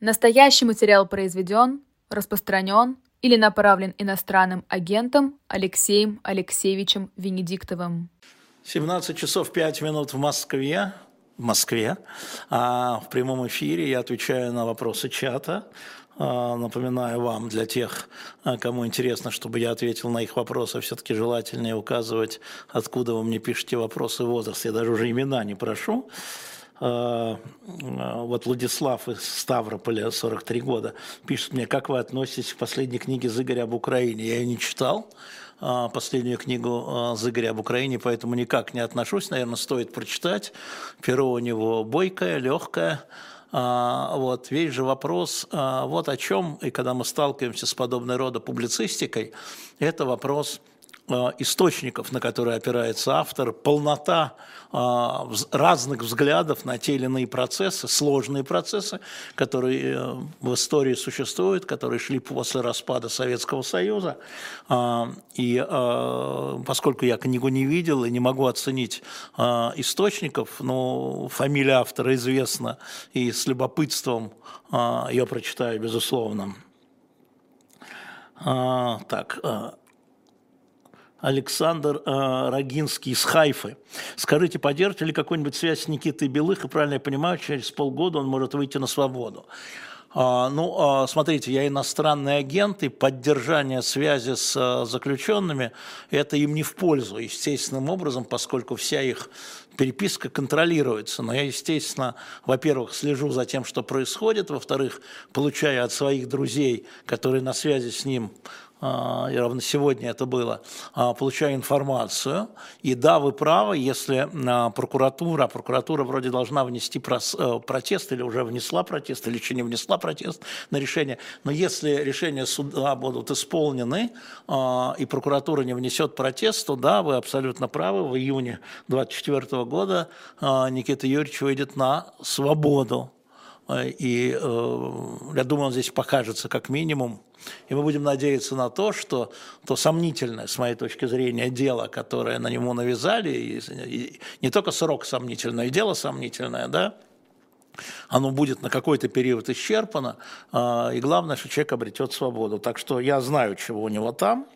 Настоящий материал произведен, распространен или направлен иностранным агентом Алексеем Алексеевичем Венедиктовым. 17 часов 5 минут в Москве. В Москве. А в прямом эфире я отвечаю на вопросы чата. А, напоминаю вам, для тех, а, кому интересно, чтобы я ответил на их вопросы, все-таки желательнее указывать, откуда вы мне пишете вопросы, возраст. Я даже уже имена не прошу. Э, вот Владислав из Ставрополя, 43 года, пишет мне, как вы относитесь к последней книге Зыгоря об Украине? Я ее не читал, э, последнюю книгу э, Зыгоря об Украине, поэтому никак не отношусь. Наверное, стоит прочитать. Перо у него бойкое, легкое. Вот, весь же вопрос, вот о чем, и когда мы сталкиваемся с подобной рода публицистикой, это вопрос Э, источников, на которые опирается автор, полнота э, разных взглядов на те или иные процессы, сложные процессы, которые э, в истории существуют, которые шли после распада Советского Союза. И поскольку я книгу не видел и не могу оценить источников, но фамилия автора известна, и с любопытством ее прочитаю, безусловно. Так, Александр э, Рогинский из Хайфы. Скажите, поддержите ли какую-нибудь связь с Никитой Белых, и правильно я понимаю, через полгода он может выйти на свободу? А, ну, а, смотрите, я иностранный агент, и поддержание связи с а, заключенными – это им не в пользу, естественным образом, поскольку вся их переписка контролируется. Но я, естественно, во-первых, слежу за тем, что происходит, во-вторых, получаю от своих друзей, которые на связи с ним ровно сегодня это было, а, получаю информацию. И да, вы правы, если а, прокуратура, прокуратура вроде должна внести э, протест или уже внесла протест, или еще не внесла протест на решение, но если решения суда будут исполнены, и прокуратура не внесет протест, то да, вы абсолютно правы, в июне 2024 года Никита Юрьевич выйдет на свободу. И э, я думаю, он здесь покажется как минимум и мы будем надеяться на то, что то сомнительное, с моей точки зрения, дело, которое на него навязали, и, и не только срок сомнительный, и дело сомнительное, да, оно будет на какой-то период исчерпано, э, и главное, что человек обретет свободу. Так что я знаю, чего у него там,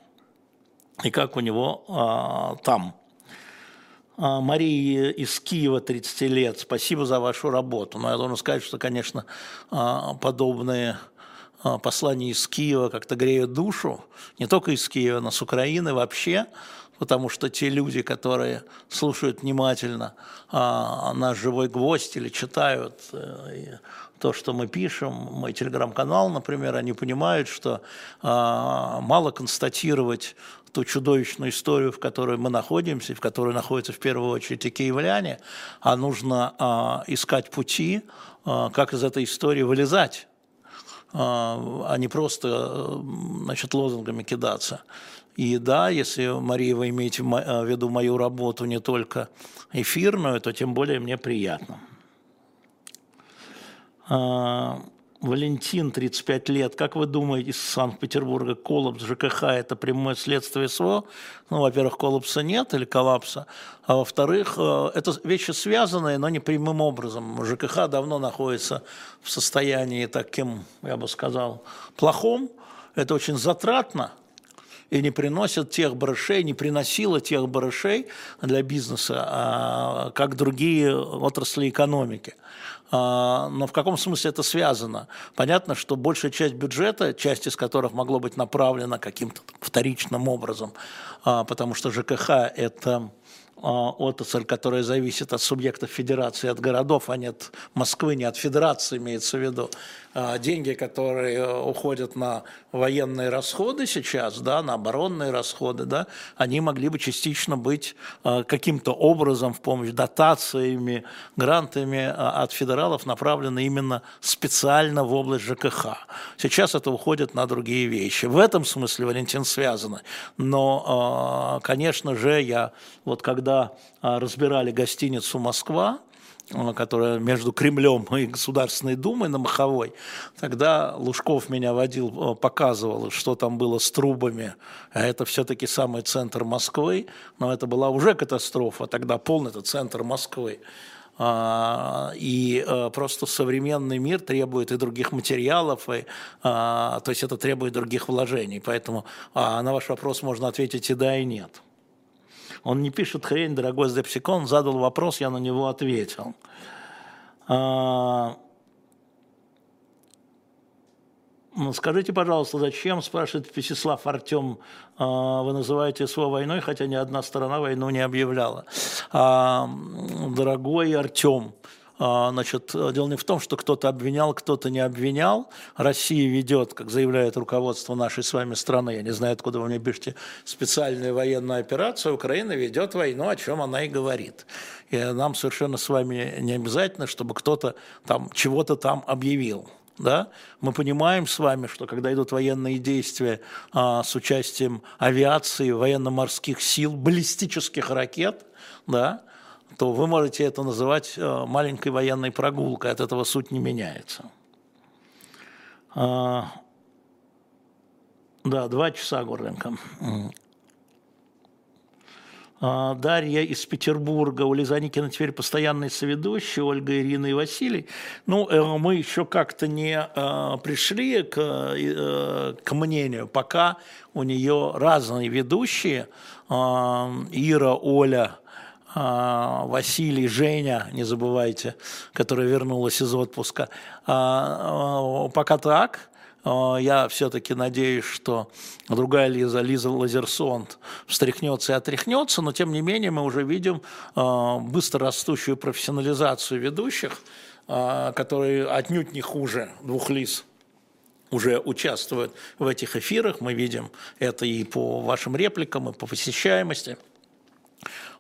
и как у него э, там. Марии из Киева, 30 лет, спасибо за вашу работу. Но я должен сказать, что, конечно, подобные а, послания из Киева как-то греют душу, не только из Киева, но с Украины вообще, потому что те люди, которые слушают внимательно а, наш живой гвоздь или читают э, то, что мы пишем, мой телеграм-канал, например, они понимают, что а, мало констатировать ту чудовищную историю, в которой мы находимся, в которой находятся в первую очередь и киевляне, а нужно а, искать пути, а, как из этой истории вылезать а, а не просто значит, лозунгами кидаться. И да, если, Мария, вы имеете в виду мою работу не только эфирную, то тем более мне приятно. Валентин, 35 лет. Как вы думаете, из Санкт-Петербурга коллапс ЖКХ – это прямое следствие СВО? Ну, во-первых, коллапса нет или коллапса. А во-вторых, э, это вещи связанные, но не прямым образом. ЖКХ давно находится в состоянии таким, я бы сказал, плохом. Это очень затратно, и не приносит тех барышей, не приносила тех барышей для бизнеса, а, как другие отрасли экономики. А, но в каком смысле это связано? Понятно, что большая часть бюджета, часть из которых могло быть направлена каким-то вторичным образом, а, потому что ЖКХ – это отрасль, которая зависит от субъектов федерации, от городов, а не от Москвы, не от федерации имеется в виду. А, деньги, которые э, уходят на военные расходы сейчас, да, на оборонные расходы, да, они могли бы частично быть э, каким-то образом в помощь дотациями, грантами э, от федералов направлены именно специально в область ЖКХ. Сейчас это уходит на другие вещи. В этом смысле, Валентин, связано. Но, конечно же, я вот когда разбирали гостиницу «Москва», которая между Кремлем и Государственной Думой на Маховой, тогда Лужков меня водил, э, показывал, что там было с трубами, а это все-таки самый центр Москвы, но это была уже катастрофа, тогда полный это центр Москвы. И просто современный мир требует и других материалов, и, то есть это требует других вложений. Поэтому на ваш вопрос можно ответить и да, и нет. Он не пишет хрень, дорогой Здепсикон, задал вопрос, я на него ответил. Ну, скажите, пожалуйста, зачем, спрашивает Песислав Артем, а, вы называете СВО войной, хотя ни одна сторона войну не объявляла. А, дорогой Артем, а, Значит, дело не в том, что кто-то обвинял, кто-то не обвинял. Россия ведет, как заявляет руководство нашей с вами страны, я не знаю, откуда вы мне пишете, специальную военную операцию. Украина ведет войну, о чем она и говорит. И нам совершенно с вами не обязательно, чтобы кто-то там чего-то там объявил. Да? Мы понимаем с вами, что когда идут военные действия а, с участием авиации, военно-морских сил, баллистических ракет, да, то вы можете это называть а, маленькой военной прогулкой, от этого суть не меняется. А, да, два часа, Горленко. А, Дарья из Петербурга, у Лизаникина теперь постоянный соведущий, Ольга, Ирина и Василий. Ну, э, мы еще как-то не э, пришли к, э, к мнению, пока у нее разные ведущие, а, Ира, Оля, Василий, Женя, не забывайте, которая вернулась из отпуска. Пока так, а, я все-таки надеюсь, что другая Лиза, Лиза Лазерсонд, встряхнется и отряхнется, но тем не менее мы уже видим а, быстро растущую профессионализацию ведущих, а, которые отнюдь не хуже двух Лиз уже участвуют в этих эфирах. Мы видим это и по вашим репликам, и по посещаемости –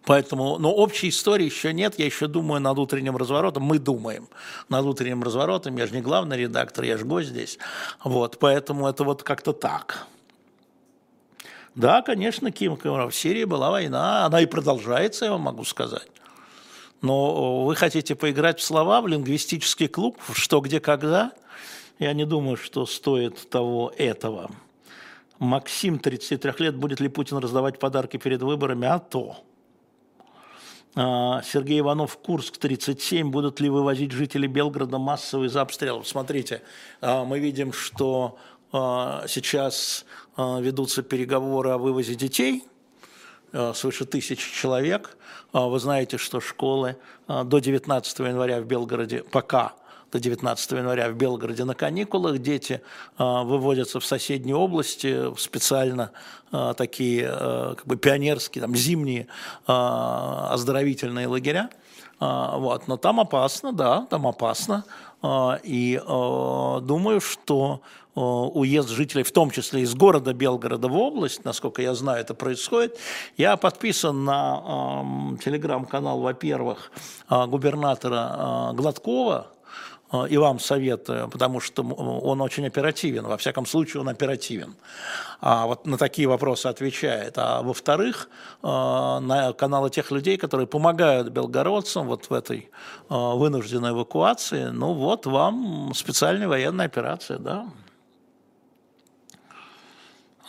Поэтому, но общей истории еще нет, я еще думаю над утренним разворотом, мы думаем над утренним разворотом, я же не главный редактор, я же гость здесь, вот, поэтому это вот как-то так. Да, конечно, Ким, в Сирии была война, она и продолжается, я вам могу сказать. Но вы хотите поиграть в слова, в лингвистический клуб, что, где, когда? Я не думаю, что стоит того этого. Максим, 33 лет, будет ли Путин раздавать подарки перед выборами? А то. А, Сергей Иванов, Курск, 37. Будут ли вывозить жители Белгорода массово из обстрелов? Смотрите, а, мы видим, что а, сейчас ведутся переговоры о вывозе детей, свыше тысячи человек. Вы знаете, что школы до 19 января в Белгороде пока до 19 января в Белгороде на каникулах. Дети а, выводятся в соседние области, в специально а, такие а, как бы пионерские, там, зимние оздоровительные лагеря. Вот. Но там опасно, да, там опасно. И думаю, что уезд жителей, в том числе из города Белгорода в область, насколько я знаю, это происходит. Я подписан на телеграм-канал, во-первых, губернатора Гладкова, и вам советую, потому что он очень оперативен, во всяком случае он оперативен. А вот на такие вопросы отвечает. А во-вторых, э, на каналы тех людей, которые помогают белгородцам вот в этой э, вынужденной эвакуации, ну вот вам специальная военная операция, да.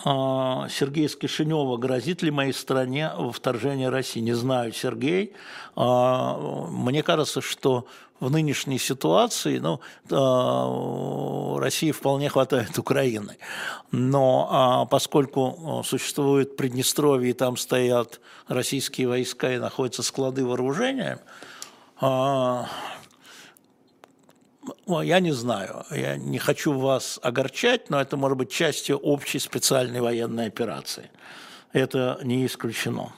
Сергей из Кишинева, грозит ли моей стране вторжение России? Не знаю, Сергей. Мне кажется, что в нынешней ситуации, ну, э, России вполне хватает Украины. Но а, поскольку существует Приднестровье, и там стоят российские войска и находятся склады вооружения, а, я не знаю, я не хочу вас огорчать, но это может быть частью общей специальной военной операции. Это не исключено.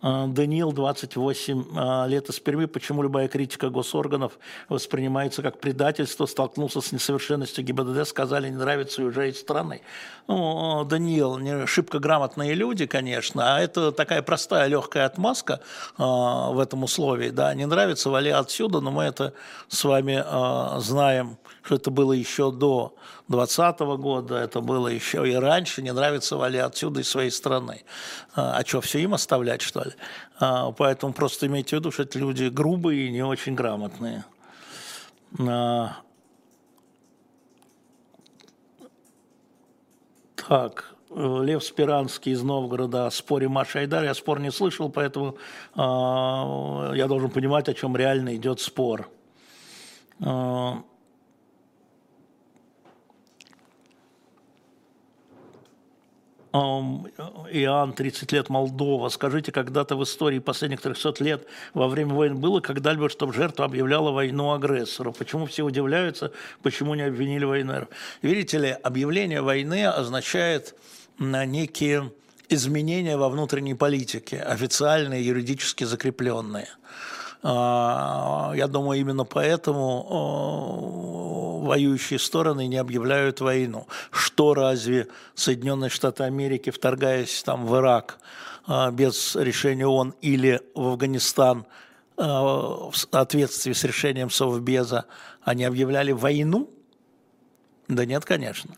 А, Даниил, 28 а, лет из Перми. Почему любая критика госорганов воспринимается как предательство? Столкнулся с несовершенностью ГИБДД, сказали, не нравится и уже из страны. Ну, Даниил, не шибко грамотные люди, конечно, а это такая простая легкая отмазка а, в этом условии. Да, не нравится, вали отсюда, но мы это с вами знаем, что это было еще до 2020 года, это было еще и раньше, не нравится, вали отсюда из своей страны. А, а что, все им оставлять, что ли? А, поэтому просто имейте в виду, что это люди грубые и не очень грамотные. А, так, Лев Спиранский из Новгорода о споре Маши Айдар. Я спор не слышал, поэтому э, я должен понимать, о чем реально идет спор. Э, Иоанн, 30 лет, Молдова. Скажите, когда-то в истории последних 300 лет во время войны было когда-либо, чтобы жертва объявляла войну агрессору? Почему все удивляются, почему не обвинили войну? Видите ли, объявление войны означает на некие изменения во внутренней политике, официальные, юридически закрепленные. А, я думаю, именно поэтому воюющие стороны не объявляют войну. Что разве Соединенные Штаты Америки, вторгаясь там в Ирак а, без решения ООН или в Афганистан а, в соответствии с решением Совбеза, они объявляли войну? Да нет, конечно.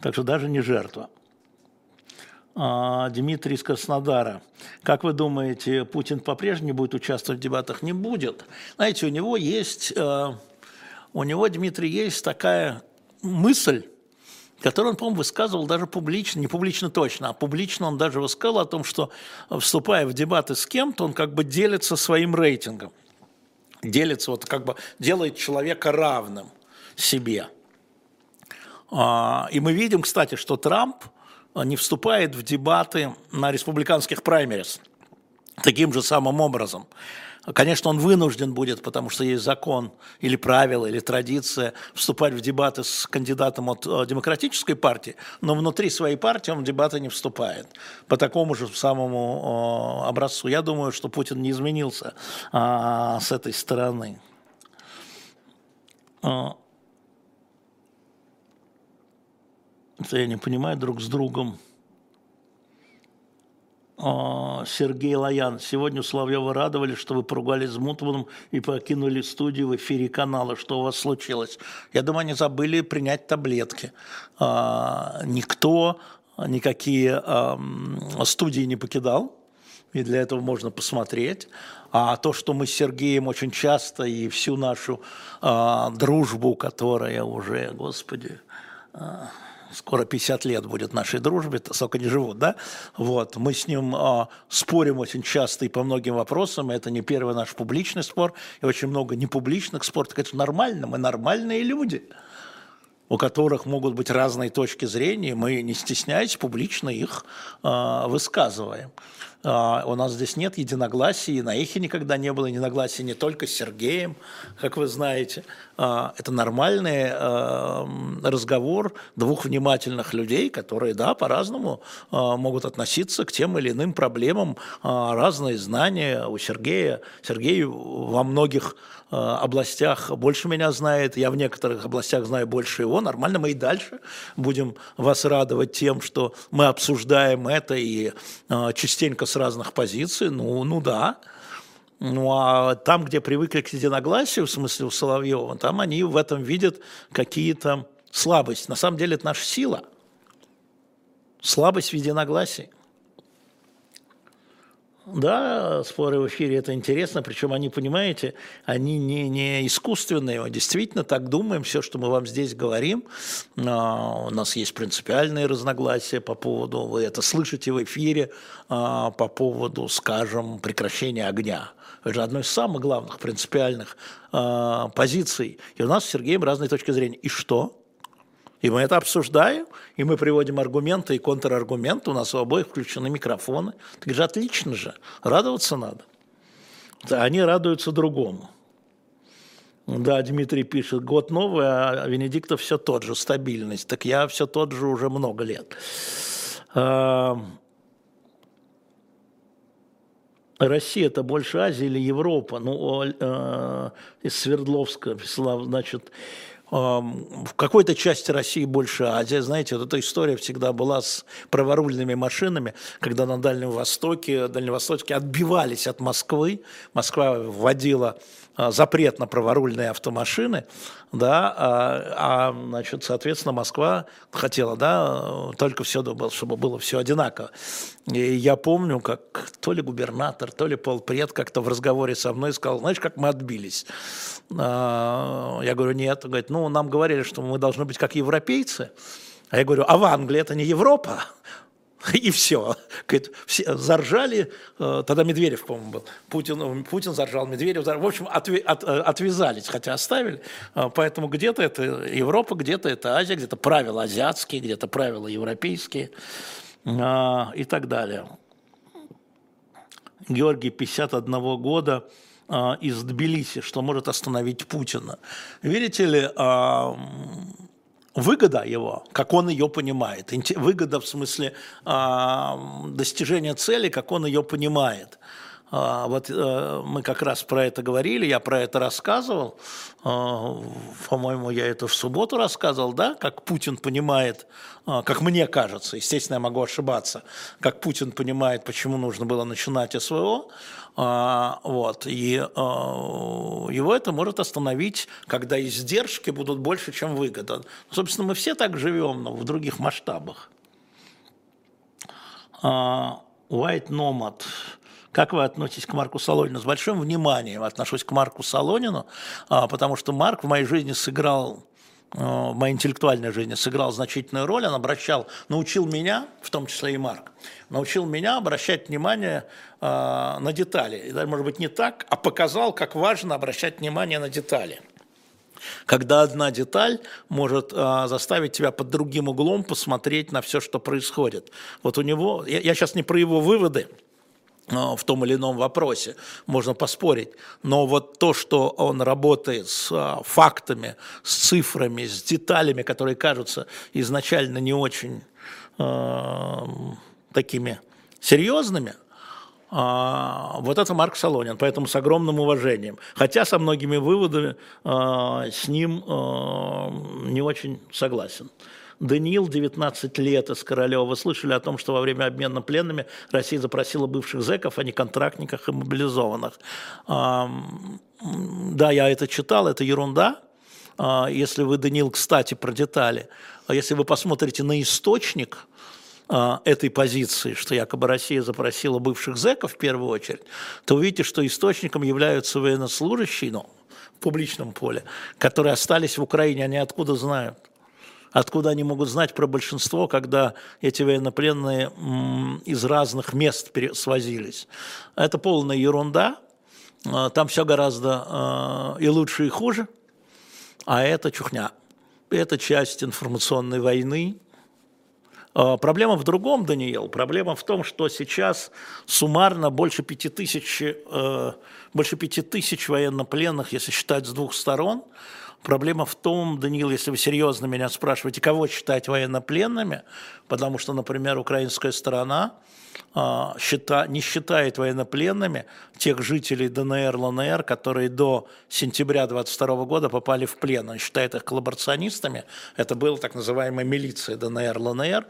Так что даже не жертва. А, Дмитрий из Краснодара. Как вы думаете, Путин по-прежнему будет участвовать в дебатах? Не будет. Знаете, у него есть, э, у него, Дмитрий, есть такая мысль, которую он, по-моему, высказывал даже публично, не публично точно, а публично он даже высказал о том, что, вступая в дебаты с кем-то, он как бы делится своим рейтингом. Делится, вот как бы делает человека равным себе. А, и мы видим, кстати, что Трамп – не вступает в дебаты на республиканских праймерис таким же самым образом. Конечно, он вынужден будет, потому что есть закон или правило, или традиция вступать в дебаты с кандидатом от э, демократической партии, но внутри своей партии он в дебаты не вступает. По такому же самому э, образцу. Я думаю, что Путин не изменился а, с этой стороны. А, это я не понимаю друг с другом. А, Сергей Лоян. Сегодня у Соловьева радовали, что вы поругались с Мутманом и покинули студию в эфире канала. Что у вас случилось? Я думаю, они забыли принять таблетки. А, никто никакие студии не покидал. И для этого можно посмотреть. А то, что мы с Сергеем очень часто и всю нашу а, дружбу, которая уже, господи, скоро 50 лет будет нашей дружбе, столько не живут, да? Вот, мы с ним а, спорим очень часто и по многим вопросам, это не первый наш публичный спор, и очень много непубличных споров, это нормально, мы нормальные люди у которых могут быть разные точки зрения, мы, не стесняясь, публично их э, высказываем. Э, у нас здесь нет единогласий, и на эхе никогда не было единогласий не только с Сергеем, как вы знаете. Э, это нормальный э, разговор двух внимательных людей, которые, да, по-разному э, могут относиться к тем или иным проблемам, э, разные знания у Сергея. Сергей во многих областях больше меня знает, я в некоторых областях знаю больше его, нормально, мы и дальше будем вас радовать тем, что мы обсуждаем это и э, частенько с разных позиций, ну, ну да. Ну а там, где привыкли к единогласию, в смысле у Соловьева, там они в этом видят какие-то слабости. На самом деле это наша сила. Слабость в единогласии. Да, споры в эфире это интересно, причем они, понимаете, они не, не искусственные, мы действительно так думаем, все, что мы вам здесь говорим, а, у нас есть принципиальные разногласия по поводу, вы это слышите в эфире, а, по поводу, скажем, прекращения огня. Это же одно из самых главных принципиальных а, позиций. И у нас с Сергеем разные точки зрения. И что? И мы это обсуждаем, и мы приводим аргументы и контраргументы, у нас у обоих включены микрофоны. Так же отлично же, радоваться надо. Они радуются другому. Да, Дмитрий пишет, год новый, а Венедиктов все тот же, стабильность. Так я все тот же уже много лет. А, Россия это больше Азия или Европа? Ну, э, из Свердловска, значит, в какой-то части России больше Азия. Знаете, вот эта история всегда была с праворульными машинами, когда на Дальнем Востоке, Дальневосточке отбивались от Москвы. Москва вводила запрет на праворульные автомашины, да, а, а значит, соответственно, Москва хотела, да, только все, чтобы было все одинаково. И я помню, как то ли губернатор, то ли полпред как-то в разговоре со мной сказал, знаешь, как мы отбились? А, я говорю, нет. Он говорит, ну, нам говорили, что мы должны быть как европейцы, А я говорю, а в Англии это не Европа? И все. все заржали, э, тогда Медведев, по-моему, был. Путин, Путин заржал, Медведев заржал. В общем, от, от, отвязались, хотя оставили. Э, поэтому где-то это Европа, где-то это Азия, где-то правила азиатские, где-то правила европейские э, и так далее. Георгий, 51 года, из Тбилиси, что может остановить Путина. Видите ли, выгода его, как он ее понимает, выгода в смысле а, достижения цели, как он ее понимает. А, вот э, мы как раз про это говорили, я про это рассказывал, а, по-моему, я это в субботу рассказывал, да, как Путин понимает, как мне кажется, естественно, я могу ошибаться, как Путин понимает, почему нужно было начинать СВО, вот, и а, его это может остановить, когда издержки будут больше, чем выгода. Собственно, мы все так живем, но в других масштабах. А, White Nomad. Как вы относитесь к Марку Солонину? С большим вниманием отношусь к Марку Солонину, потому что Марк в моей жизни сыграл в моей интеллектуальной жизни сыграл значительную роль, он обращал, научил меня, в том числе и Марк, научил меня обращать внимание э, на детали. И даже, может быть, не так, а показал, как важно обращать внимание на детали. Когда одна деталь может э, заставить тебя под другим углом посмотреть на все, что происходит. Вот у него, я, я сейчас не про его выводы, в том или ином вопросе, можно поспорить. Но вот то, что он работает с а, фактами, с цифрами, с деталями, которые кажутся изначально не очень э, такими серьезными, а, вот это Марк Солонин, поэтому с огромным уважением. Хотя со многими выводами э, с ним э, не очень согласен. Даниил, 19 лет из Королева. Вы слышали о том, что во время обмена пленными Россия запросила бывших зэков, а не контрактниках и мобилизованных. Да, я это читал, это ерунда. А, если вы, Даниил, кстати, про детали, а если вы посмотрите на источник, а, этой позиции, что якобы Россия запросила бывших зэков в первую очередь, то увидите, что источником являются военнослужащие, ну, в публичном поле, которые остались в Украине, они откуда знают? Откуда они могут знать про большинство, когда эти военнопленные из разных мест свозились? Это полная ерунда. А, там все гораздо а, и лучше, и хуже. А это чухня. Это часть информационной войны. А, проблема в другом, Даниил. Проблема в том, что сейчас суммарно больше пяти тысяч, э, больше пяти тысяч военнопленных, если считать с двух сторон, Проблема в том, Даниил, если вы серьезно меня спрашиваете, кого считать военнопленными, потому что, например, украинская сторона счита, не считает военнопленными тех жителей ДНР, ЛНР, которые до сентября 22 года попали в плен. Он считает их коллаборационистами. Это была так называемая милиция ДНР, ЛНР.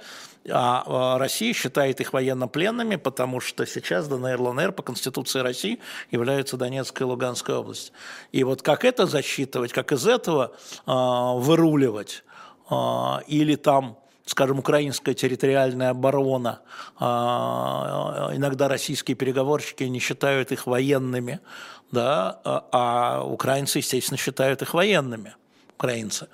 А, а Россия считает их военнопленными, потому что сейчас ДНР, ЛНР по Конституции России являются Донецкой и Луганской областью. И вот как это засчитывать, как из этого а, выруливать, а, или там скажем, украинская территориальная оборона, а, иногда российские переговорщики не считают их военными, да, а украинцы, естественно, считают их военными, украинцы.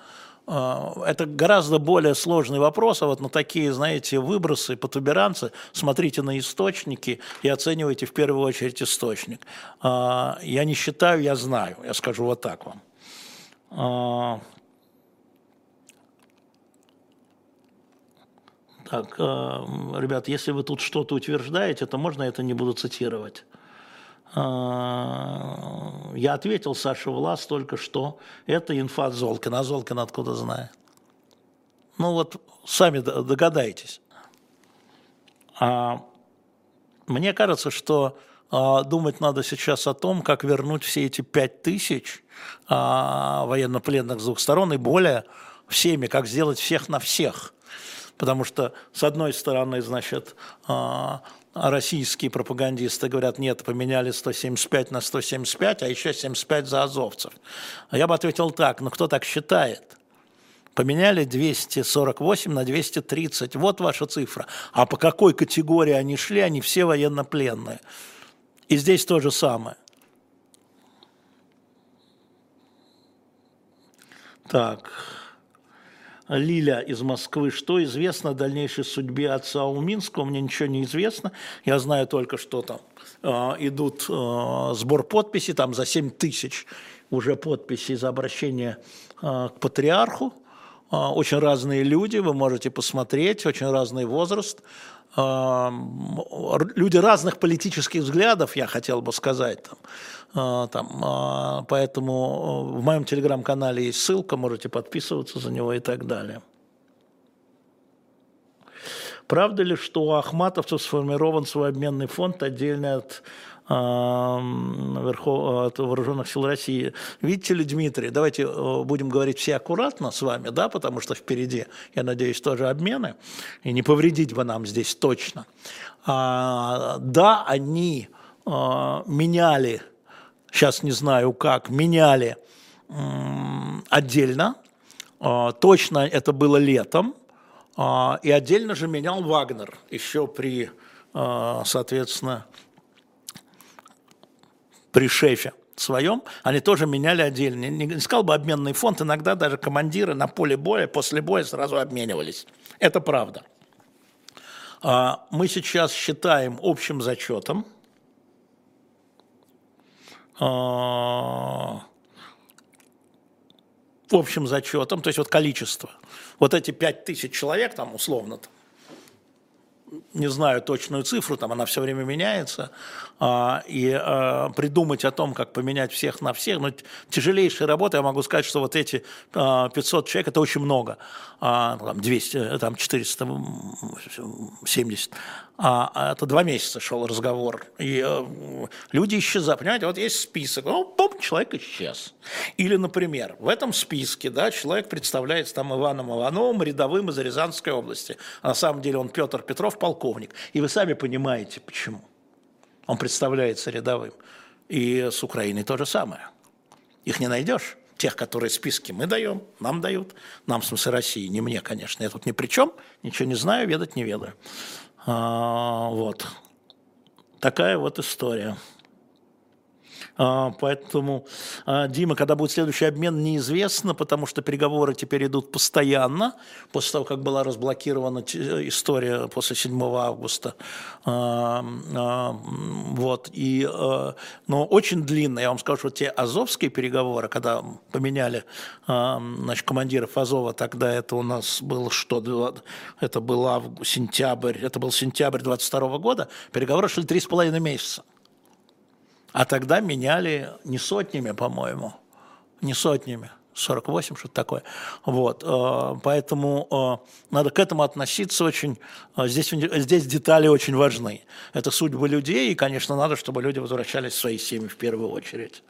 А, это гораздо более сложный вопрос, а вот на такие, знаете, выбросы, потуберанцы, смотрите на источники и оценивайте в первую очередь источник. А, я не считаю, я знаю, я скажу вот так вам. Так, ребят, если вы тут что-то утверждаете, то можно это не буду цитировать. А, я ответил Саше Влас только что, это инфа от Золкина, а Золкин откуда знает? Ну вот, сами догадайтесь. А, мне кажется, что а, думать надо сейчас о том, как вернуть все эти пять тысяч военнопленных с двух сторон и более всеми, как сделать всех на всех. Потому что, с одной стороны, значит, а, российские пропагандисты говорят, нет, поменяли 175 на 175, а еще 75 за азовцев. А я бы ответил так, ну кто так считает? Поменяли 248 на 230, вот ваша цифра. А по какой категории они шли, они все военнопленные. И здесь то же самое. Так. Лиля из Москвы. Что известно о дальнейшей судьбе отца Уминского? Мне ничего не известно. Я знаю только, что там э, идут э, сбор подписей, там за 7 тысяч уже подписей за обращение э, к патриарху. Э, очень разные люди, вы можете посмотреть, очень разный возраст. Э, люди разных политических взглядов, я хотел бы сказать. Там. А, там, а, поэтому э, в моем телеграм-канале есть ссылка, можете подписываться за него и так далее. Правда ли, что у ахматовцев сформирован свой обменный фонд отдельно от, э, верхов, от вооруженных сил России? Видите ли, Дмитрий, давайте э, будем говорить все аккуратно с вами, да, потому что впереди, я надеюсь, тоже обмены, и не повредить бы нам здесь точно. А, да, они а, меняли сейчас не знаю как, меняли отдельно. А, точно это было летом. А, и отдельно же менял Вагнер еще при, а, соответственно, при шефе своем, они тоже меняли отдельно. Не, не сказал бы обменный фонд, иногда даже командиры на поле боя, после боя сразу обменивались. Это правда. Мы сейчас считаем общим зачетом, общим зачетом, то есть вот количество. Вот эти пять тысяч человек там условно, не знаю точную цифру, там она все время меняется, а, и а, придумать о том, как поменять всех на всех, но тяжелейшая работа, я могу сказать, что вот эти 500 человек, это очень много, там 200, там 470, а, а это два месяца шел разговор. И э, люди исчезают. Понимаете, вот есть список. Ну, бом, человек исчез. Или, например, в этом списке да, человек представляется там Иваном Ивановым, рядовым из Рязанской области. А на самом деле он Петр Петров, полковник. И вы сами понимаете, почему. Он представляется рядовым. И с Украиной то же самое. Их не найдешь. Тех, которые списки мы даем, нам дают. Нам, в смысле России, не мне, конечно. Я тут ни при чем, ничего не знаю, ведать не ведаю. А, вот. Такая вот история. А, поэтому, а, Дима, когда будет следующий обмен, неизвестно, потому что переговоры теперь идут постоянно, после того, как была разблокирована история после 7 августа. А, вот. И, но очень длинно. Я вам скажу, что те азовские переговоры, когда поменяли значит, командиров Азова, тогда это у нас было что? Это был сентябрь, это был сентябрь 22 года, переговоры шли три с половиной месяца. А тогда меняли не сотнями, по-моему, не сотнями, 48, что-то такое. Вот, э, поэтому э, надо к этому относиться очень... Э, здесь, здесь детали очень важны. Это судьбы людей, и, конечно, надо, чтобы люди возвращались в свои семьи в первую очередь.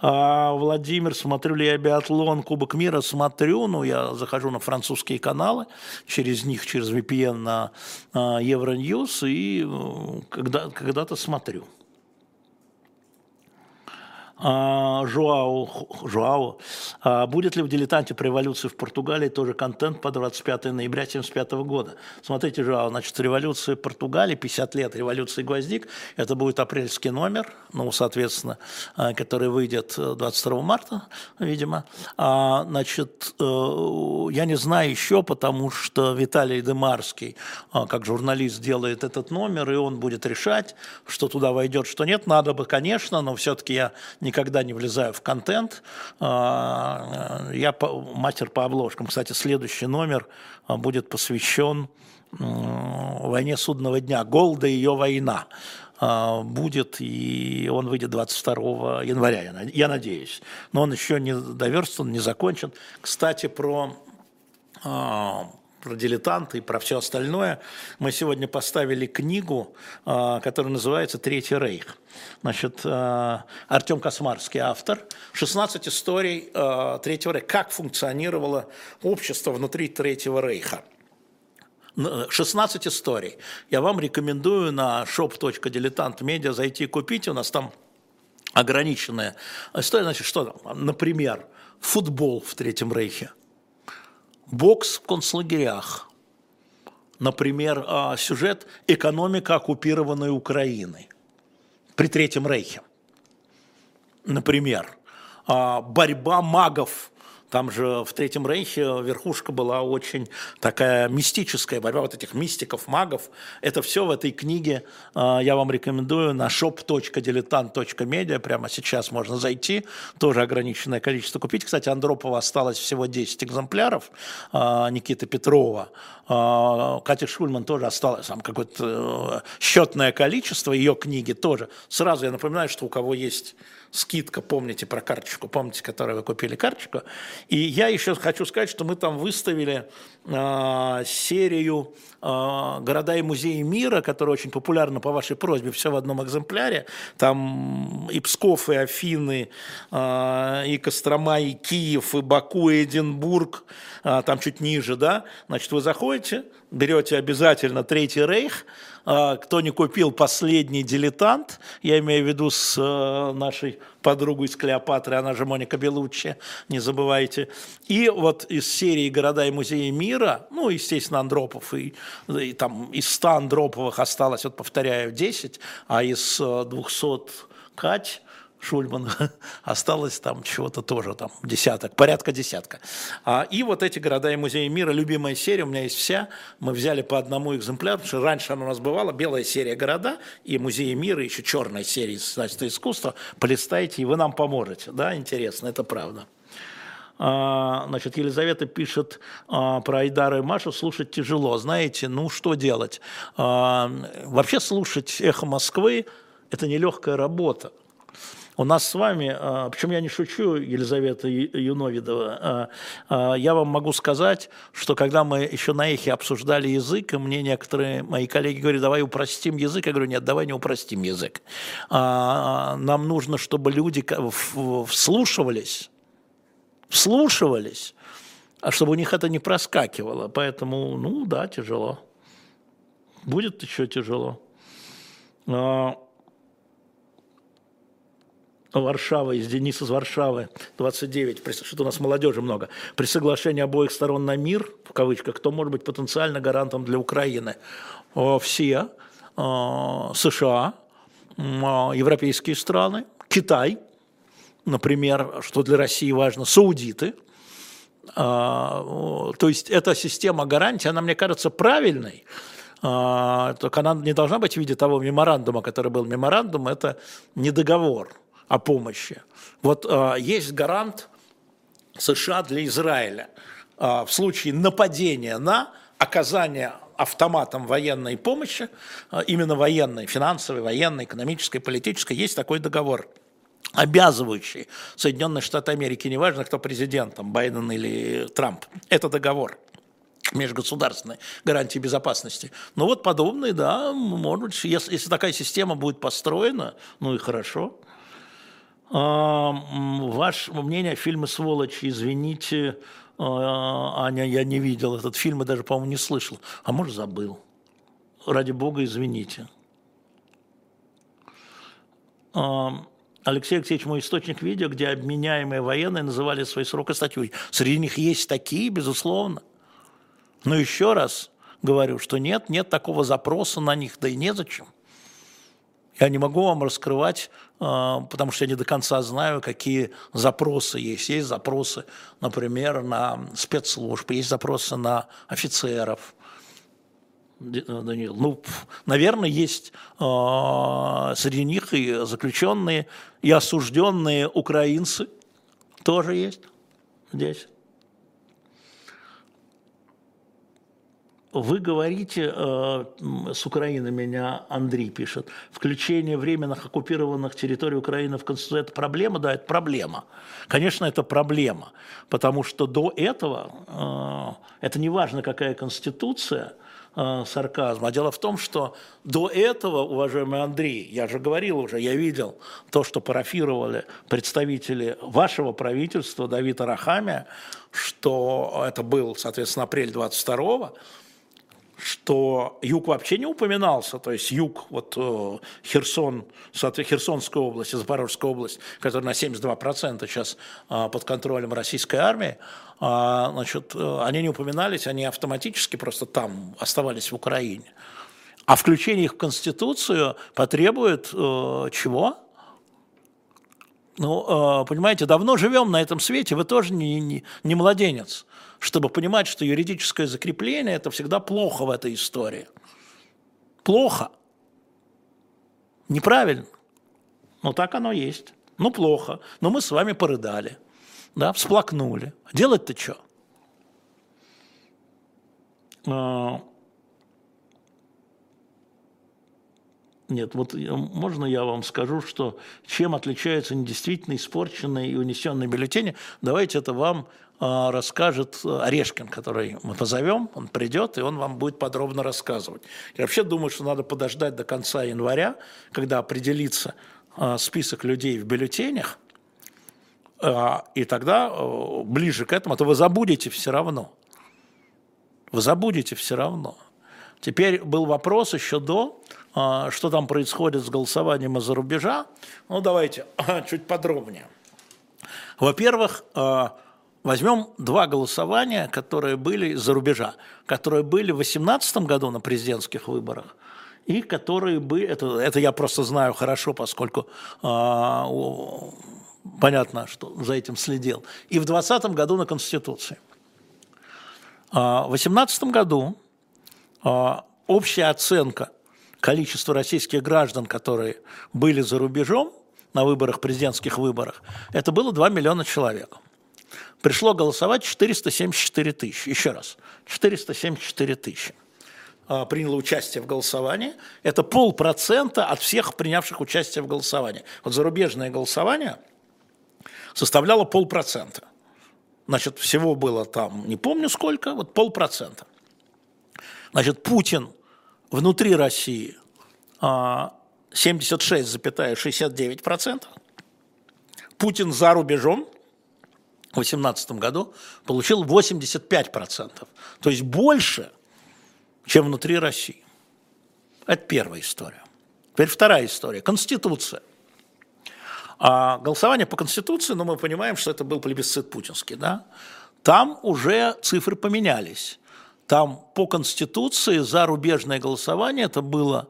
А, Владимир, смотрю ли я биатлон, Кубок мира? Смотрю, ну, я захожу на французские каналы, через них, через VPN на Евроньюз, и когда, когда-то смотрю. А, Жуау, Жуау. А, будет ли в «Дилетанте» про революцию в Португалии тоже контент по 25 ноября 1975 года? Смотрите, Жуау, значит, революция в Португалии, 50 лет революции «Гвоздик», это будет апрельский номер, ну, соответственно, а, который выйдет 22 марта, видимо. Значит, э, я не знаю еще, потому что Виталий Демарский, как журналист, делает этот номер, и он будет решать, что туда войдет, что нет. Надо бы, конечно, но все-таки я не никогда не влезаю в контент. А, я мастер по обложкам. Кстати, следующий номер а, будет посвящен войне судного дня. Голда и ее война а, будет, и он выйдет 22 января, я надеюсь. Но он еще не доверстан, не закончен. Кстати, про про дилетанты и про все остальное, мы сегодня поставили книгу, а, которая называется «Третий рейх». Значит, а, Артем Космарский автор. 16 историй а, Третьего рейха. Как функционировало общество внутри Третьего рейха. 16 историй. Я вам рекомендую на shop.diletantmedia зайти и купить. У нас там ограниченная история. Значит, что там? Например, футбол в Третьем Рейхе – Бокс в концлагерях. Например, а, сюжет «Экономика оккупированной Украины» при Третьем Рейхе. Например, а, борьба магов Там же в Третьем Рейхе верхушка была очень такая мистическая, борьба вот этих мистиков, магов. Это все в этой книге э, я вам рекомендую на shop.diletant.media. Прямо сейчас можно зайти, тоже ограниченное количество купить. Кстати, Андропова осталось всего 10 экземпляров, э, Никиты Петрова. Э, Катя Шульман тоже осталось там какое-то счетное количество, ее книги тоже. Сразу я напоминаю, что у кого есть скидка, помните про карточку, помните, которую вы купили карточку. И я еще хочу сказать, что мы там выставили э, серию э, «Города и музеи мира», которая очень популярна по вашей просьбе, все в одном экземпляре. Там и Псков, и Афины, э, и Кострома, и Киев, и Баку, и Эдинбург, э, там чуть ниже, да. Значит, вы заходите, берете обязательно Третий Рейх, а, кто не купил последний дилетант, я имею в виду с э, нашей подругой из Клеопатры, она же Моника Белуччи, не забывайте. И вот из серии «Города и музеи мира», ну, естественно, Андропов, и, и там из 100 Андроповых осталось, вот повторяю, 10, а из 200 э, Кать, Шульман, осталось там чего-то тоже, там десяток, порядка десятка. А, и вот эти города и музеи мира, любимая серия, у меня есть вся, мы взяли по одному экземпляру, потому что раньше она у нас бывала, белая серия города и музеи мира, еще черная серия значит, искусства, полистайте, и вы нам поможете, да, интересно, это правда. А, значит, Елизавета пишет а, про Айдара и Машу, слушать тяжело, знаете, ну что делать? А, вообще слушать «Эхо Москвы» – это нелегкая работа, у нас с вами, а, причем я не шучу, Елизавета Юновидова, а, а, я вам могу сказать, что когда мы еще на эхе обсуждали язык, и мне некоторые мои коллеги говорят, давай упростим язык, я говорю, нет, давай не упростим язык. Нам нужно, чтобы люди вслушивались, вслушивались, а чтобы у них это не проскакивало. Поэтому, ну да, тяжело. Будет еще тяжело. Варшава, из Дениса из Варшавы, 29, что у нас молодежи много. При соглашении обоих сторон на мир, в кавычках, кто может быть потенциально гарантом для Украины? Все, США, европейские страны, Китай, например, что для России важно, саудиты. То есть эта система гарантии, она, мне кажется, правильной, только она не должна быть в виде того меморандума, который был. Меморандум – это не договор – о помощи. Вот э, есть гарант США для Израиля э, в случае нападения на оказание автоматом военной помощи, э, именно военной, финансовой, военной, экономической, политической, есть такой договор обязывающий Соединенные Штаты Америки, неважно, кто президентом, Байден или Трамп. Это договор межгосударственной гарантии безопасности. Ну вот подобные, да, может быть, если, если такая система будет построена, ну и хорошо. Ваше мнение о фильме «Сволочи», извините, а, Аня, я не видел этот фильм и даже, по-моему, не слышал. А может, забыл. Ради бога, извините. Алексей Алексеевич, мой источник видео, где обменяемые военные называли свои сроки статьей. Среди них есть такие, безусловно. Но еще раз говорю, что нет, нет такого запроса на них, да и незачем. Я не могу вам раскрывать, а, потому что я не до конца знаю, какие запросы есть. Есть запросы, например, на спецслужбы, есть запросы на офицеров. Даниил, ну, наверное, есть э, среди них и заключенные, и осужденные украинцы тоже есть здесь. Вы говорите, э, с Украины меня Андрей пишет, включение временных оккупированных территорий Украины в Конституцию – это проблема? Да, это проблема. Конечно, это проблема, потому что до этого, э, это не важно, какая Конституция, э, сарказм, а дело в том, что до этого, уважаемый Андрей, я же говорил уже, я видел то, что парафировали представители вашего правительства Давида Рахамия, что это был, соответственно, апрель 22 что юг вообще не упоминался, то есть юг, вот э, Херсон, Херсонская область, Запорожская область, которая на 72% сейчас э, под контролем российской армии, а, значит, э, они не упоминались, они автоматически просто там оставались в Украине. А включение их в Конституцию потребует чего? Ну, понимаете, давно живем на этом свете, вы тоже не, не, не младенец, чтобы понимать, что юридическое закрепление – это всегда плохо в этой истории. Плохо. Неправильно. Но так оно есть. Ну, плохо. Но мы с вами порыдали, да, всплакнули. Делать-то что? А, нет, вот можно я вам скажу, что чем отличаются недействительно испорченные и унесенные бюллетени? Давайте это вам расскажет Орешкин, который мы позовем, он придет, и он вам будет подробно рассказывать. Я вообще думаю, что надо подождать до конца января, когда определится а, список людей в бюллетенях, а, и тогда ближе к этому, а то вы забудете все равно. Вы забудете все равно. Теперь был вопрос еще до, что там происходит с голосованием из-за рубежа. Ну, давайте чуть подробнее. Во-первых, Возьмем два голосования, которые были из-за рубежа, которые были в 2018 году на президентских выборах, и которые были, это, это я просто знаю хорошо, поскольку а, понятно, что за этим следил, и в 2020 году на Конституции. А, в 2018 году а, общая оценка количества российских граждан, которые были за рубежом на выборах, президентских выборах, это было 2 миллиона человек пришло голосовать 474 тысячи. Еще раз, 474 тысячи а, приняло участие в голосовании. Это полпроцента от всех принявших участие в голосовании. Вот зарубежное голосование составляло полпроцента. Значит, всего было там, не помню сколько, вот полпроцента. Значит, Путин внутри России 76,69%. А, Путин за рубежом 2018 году получил 85%. То есть больше, чем внутри России. Это первая история. Теперь вторая история. Конституция. А голосование по Конституции, ну, мы понимаем, что это был плебисцит путинский, да? Там уже цифры поменялись. Там по Конституции за рубежное голосование это было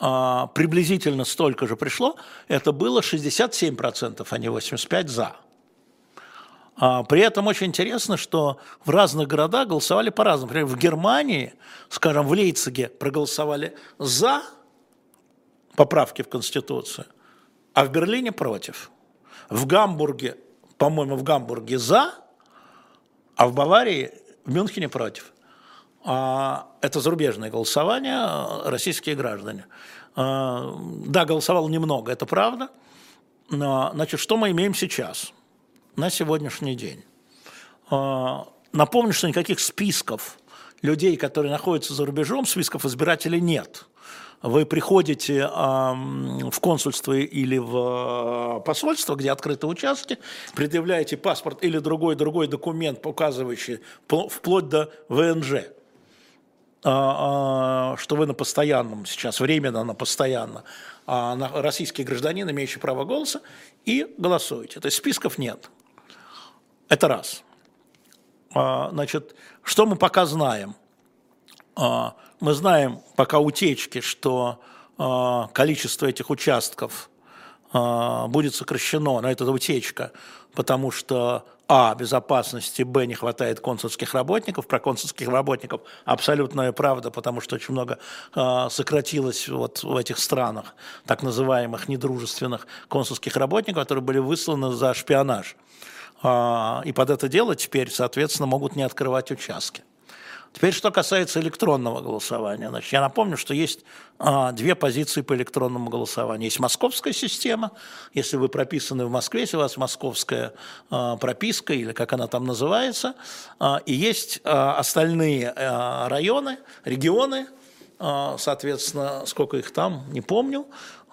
а, приблизительно столько же пришло, это было 67%, а не 85% за. А, при этом очень интересно, что в разных городах голосовали по-разному. Например, в Германии, скажем, в Лейпциге проголосовали за поправки в Конституцию, а в Берлине против. В Гамбурге, по-моему, в Гамбурге за, а в Баварии, в Мюнхене против. А, это зарубежное голосование, российские граждане. А, да, голосовало немного, это правда. Но, значит, что мы имеем сейчас – на сегодняшний день. А, напомню, что никаких списков людей, которые находятся за рубежом, списков избирателей нет. Вы приходите в консульство или в посольство, где открыты участки, предъявляете паспорт или другой другой документ, показывающий вплоть до ВНЖ, а, а, что вы на постоянном сейчас, временно на постоянно, российский гражданин, имеющий право голоса, и голосуете. То есть списков нет. Это раз. А, значит, что мы пока знаем? А, мы знаем пока утечки, что а, количество этих участков будет сокращено, но это утечка, потому что а, безопасности, б, не хватает консульских работников. Про консульских работников абсолютная правда, потому что очень много э, сократилось вот в этих странах так называемых недружественных консульских работников, которые были высланы за шпионаж. А, и под это дело теперь, соответственно, могут не открывать участки. Теперь, что касается электронного голосования. Значит, я напомню, что есть а, две позиции по электронному голосованию. Есть московская система, если вы прописаны в Москве, если у вас московская а, прописка, или как она там называется, и есть остальные районы, регионы, соответственно, сколько их там, не помню,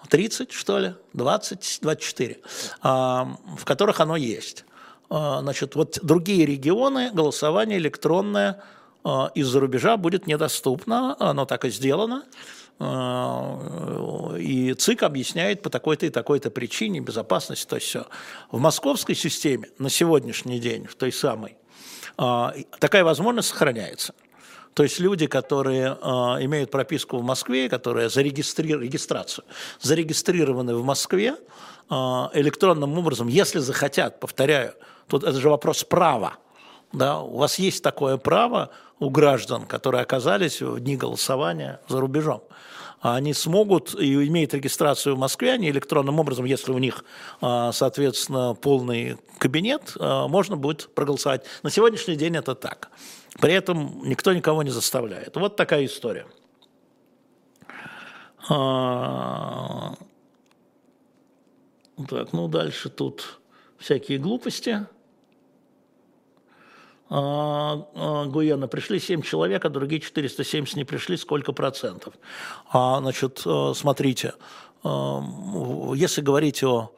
30, что ли, 20, 24, а, в которых оно есть. А, значит, вот другие регионы голосование электронное а, из-за рубежа будет недоступно, оно так и сделано. А, и ЦИК объясняет по такой-то и такой-то причине безопасности, то все. В московской системе на сегодняшний день, в той самой, такая возможность сохраняется. То есть люди, которые э, имеют прописку в Москве, которые зарегистри... регистрацию, зарегистрированы в Москве, электронным образом, если захотят, повторяю, тут это же вопрос права, да, у вас есть такое право у граждан, которые оказались в дни голосования за рубежом. Они смогут и имеют регистрацию в Москве, они электронным образом, если у них, а, соответственно, полный кабинет, а, можно будет проголосовать. На сегодняшний день это так. При этом никто никого не заставляет. Вот такая история. Так, ну дальше тут всякие глупости. А, а, Гуена пришли 7 человек, а другие 470 не пришли, сколько процентов? А, значит, э, смотрите, э, если говорить о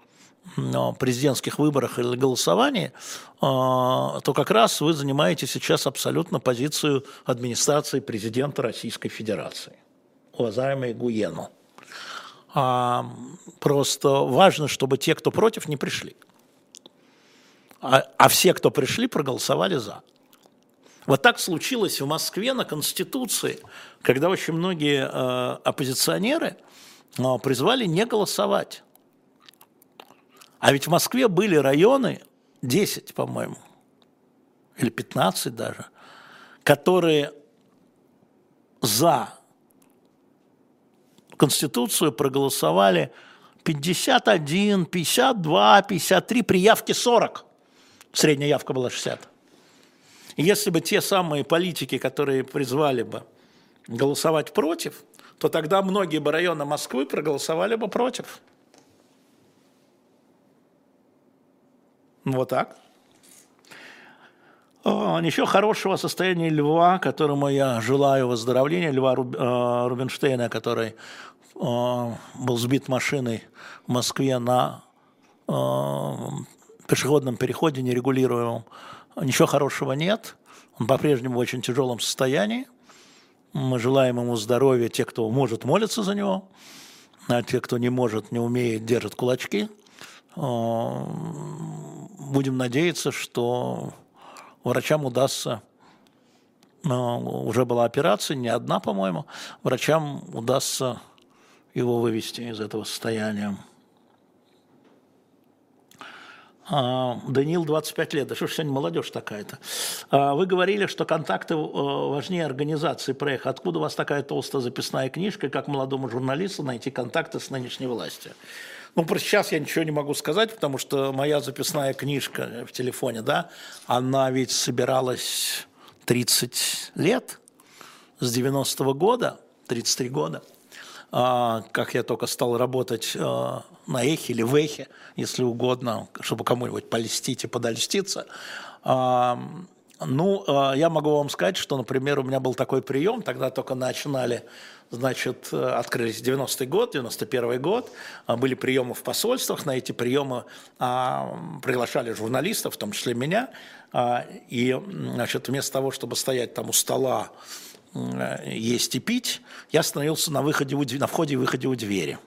президентских выборах или голосовании, э, то как раз вы занимаете сейчас абсолютно позицию администрации президента Российской Федерации, уважаемый Гуену. Просто важно, чтобы те, кто против, не пришли а, а все, кто пришли, проголосовали за. Вот так случилось в Москве на Конституции, когда очень многие э, оппозиционеры э, призвали не голосовать. А ведь в Москве были районы, 10, по-моему, или 15 даже, которые за Конституцию проголосовали 51, 52, 53, при явке 40 средняя явка была 60. если бы те самые политики, которые призвали бы голосовать против, то тогда многие бы районы Москвы проголосовали бы против. Вот так. Ничего хорошего состояния Льва, которому я желаю выздоровления, Льва э, Рубинштейна, который э, был сбит машиной в Москве на э, пешеходном переходе нерегулируемом ничего хорошего нет. Он по-прежнему в очень тяжелом состоянии. Мы желаем ему здоровья, те, кто может, молятся за него, а те, кто не может, не умеет, держат кулачки. Будем надеяться, что врачам удастся уже была операция, не одна, по-моему, врачам удастся его вывести из этого состояния. А, Даниил 25 лет. Да что ж сегодня молодежь такая-то? А, вы говорили, что контакты э, важнее организации проекта. Откуда у вас такая толстая записная книжка, и как молодому журналисту найти контакты с нынешней властью? Ну, про сейчас я ничего не могу сказать, потому что моя записная книжка в телефоне, да, она ведь собиралась 30 лет, с 90-го года, 33 года. А, как я только стал работать а, на эхе или в эхе, если угодно, чтобы кому-нибудь полистить и подольститься. А, ну, я могу вам сказать, что, например, у меня был такой прием, тогда только начинали, значит, открылись 90-й год, 91-й год, были приемы в посольствах, на эти приемы приглашали журналистов, в том числе меня, и, значит, вместо того, чтобы стоять там у стола, Э, есть и пить, я становился на, выходе, на входе и выходе у двери.